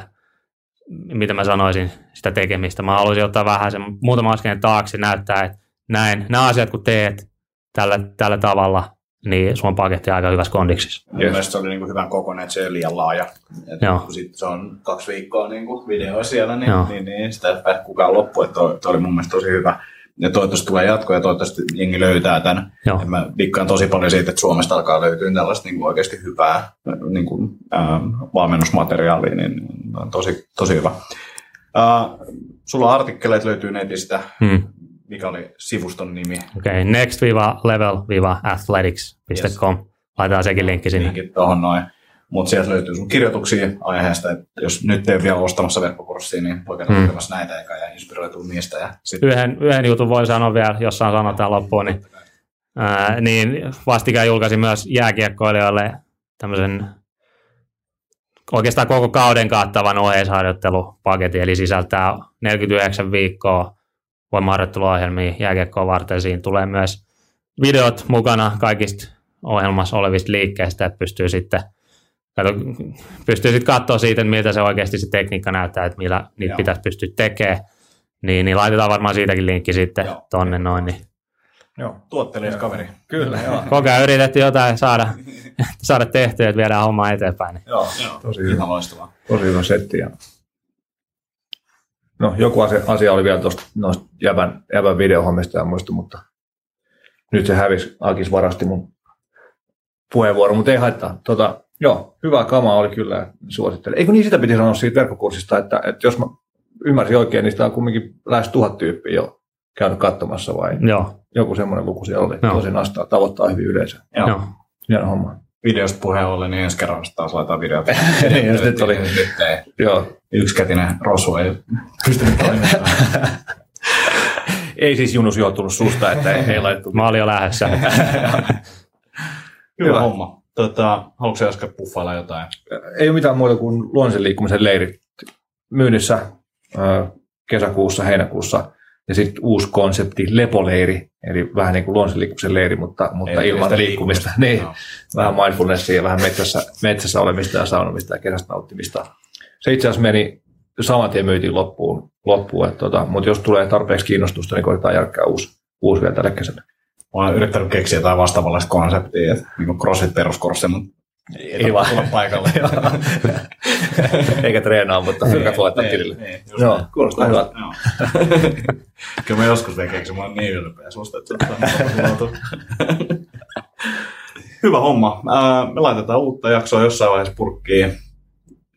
mitä mä sanoisin, sitä tekemistä. Mä haluaisin ottaa vähän sen muutama askeleen taakse näyttää, että näin, nämä asiat kun teet tällä, tällä tavalla, niin sun paketti on aika hyvässä kondiksissa. Yes. Mielestäni se oli niin kuin hyvän kokoinen, että se ei liian laaja. Et Joo. Kun sit se on kaksi viikkoa niin kuin video siellä, niin, niin, niin, sitä ei pääse kukaan loppu. Että toi, toi oli mun mielestä tosi hyvä ja toivottavasti tulee jatko ja toivottavasti jengi löytää tämän. Joo. Ja mä dikkaan tosi paljon siitä, että Suomesta alkaa löytyä tällaista niin kuin oikeasti hyvää niin kuin, ää, valmennusmateriaalia, niin on tosi, tosi hyvä. Uh, sulla artikkeleita löytyy netistä. Hmm. Mikä oli sivuston nimi? Okei, okay, next-level-athletics.com. Yes. Laitetaan sekin linkki sinne. Linkit tuohon noin. Mutta sieltä löytyy sun kirjoituksia aiheesta, että jos nyt ei vielä ostamassa verkkokurssia, niin voi käydä hmm. näitä eikä ja inspiroitua niistä. Ja sit... yhden, yhden jutun voi sanoa vielä, jos saan sanoa tämän loppuun, niin, ää, niin vastikään julkaisin myös jääkiekkoilijoille tämmöisen oikeastaan koko kauden kattavan oheisharjoittelupaketin, eli sisältää 49 viikkoa voimaharjoitteluohjelmia jääkiekkoa varten. Siinä tulee myös videot mukana kaikista ohjelmassa olevista liikkeistä, että pystyy sitten kato, pystyy sitten katsoa siitä, että miltä se oikeasti se tekniikka näyttää, että millä niitä Joo. pitäisi pystyä tekemään. Niin, niin laitetaan varmaan siitäkin linkki sitten Joo. tonne noin. Niin. Joo, tuottelijas kaveri. Kyllä, joo. Koko ajan yritettiin jotain saada, saada tehtyä, että viedään hommaa eteenpäin. Niin. Joo, joo, tosi hyvä. loistavaa. Tosi hyvä setti. Ja... No, joku asia, asia oli vielä tuosta noista jäbän, jäbän videohommista ja muista, mutta nyt se hävisi, Akis varasti mun puheenvuoro, mutta ei haittaa. Tota, joo, hyvä kama oli kyllä, suosittelen. Eikö niin sitä piti sanoa siitä verkkokurssista, että, että jos mä ymmärsin oikein, niin sitä on kumminkin lähes tuhat tyyppiä jo käynyt katsomassa vai Joo. joku semmoinen luku siellä oli. Joo. Tosi nastaa, tavoittaa hyvin yleensä. Joo. Joo. Hieno homma. Videosta puheen ollen, niin ensi kerralla taas laitetaan videota. niin, jos nyt oli. Nyt ei. Joo. Yksikätinen rosu ei pystynyt toimimaan. ei siis Junus joutunut susta, että ei, ei laittu. Mä olin jo lähdössä. Hyvä, Hyvä homma. Tota, haluatko äsken puffailla jotain? Ei ole mitään muuta kuin luonnollisen liikkumisen leirit myynnissä kesäkuussa, heinäkuussa. Ja sitten uusi konsepti, lepoleiri, eli vähän niin kuin luonnollisen liikkumisen leiri, mutta, mutta ilman liikkumista. Niin, no. Vähän mindfulnessia ja vähän metsässä, metsässä olemista ja saunomista ja kesästä nauttimista. Se itse asiassa meni saman tien myytiin loppuun, loppuun että tota, mutta jos tulee tarpeeksi kiinnostusta, niin koitetaan järkkää uusi, uusi vielä tälle kesälle. Mä olen yrittänyt keksiä jotain vastaavallaista konseptia, että niin kuin CrossFit peruskurssi, mutta ei, ei vaan paikalle. Eikä treenaa, mutta fyrkät laittaa tilille. Niin, Joo, kuulostaa hyvältä. Kyllä mä joskus vielä keksin, mä oon niin ylpeä susta, että Hyvä homma. Me laitetaan uutta jaksoa jossain vaiheessa purkkiin.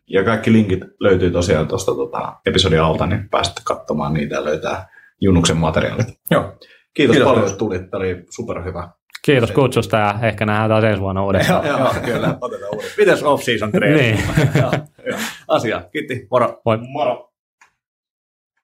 Ja kaikki linkit löytyy tosiaan tuosta tota, episodin alta, niin pääsette katsomaan niitä ja löytää Junuksen materiaalit. Joo. Kiitos, Kiitos paljon, että tulit. Tämä oli superhyvä. Kiitos kutsusta ja ehkä nähdään taas ensi vuonna uudestaan. joo, joo, kyllä. Otetaan uudestaan. Mites off-season treeni? niin. Asia. Kiitti. Moro. Moi. Moro.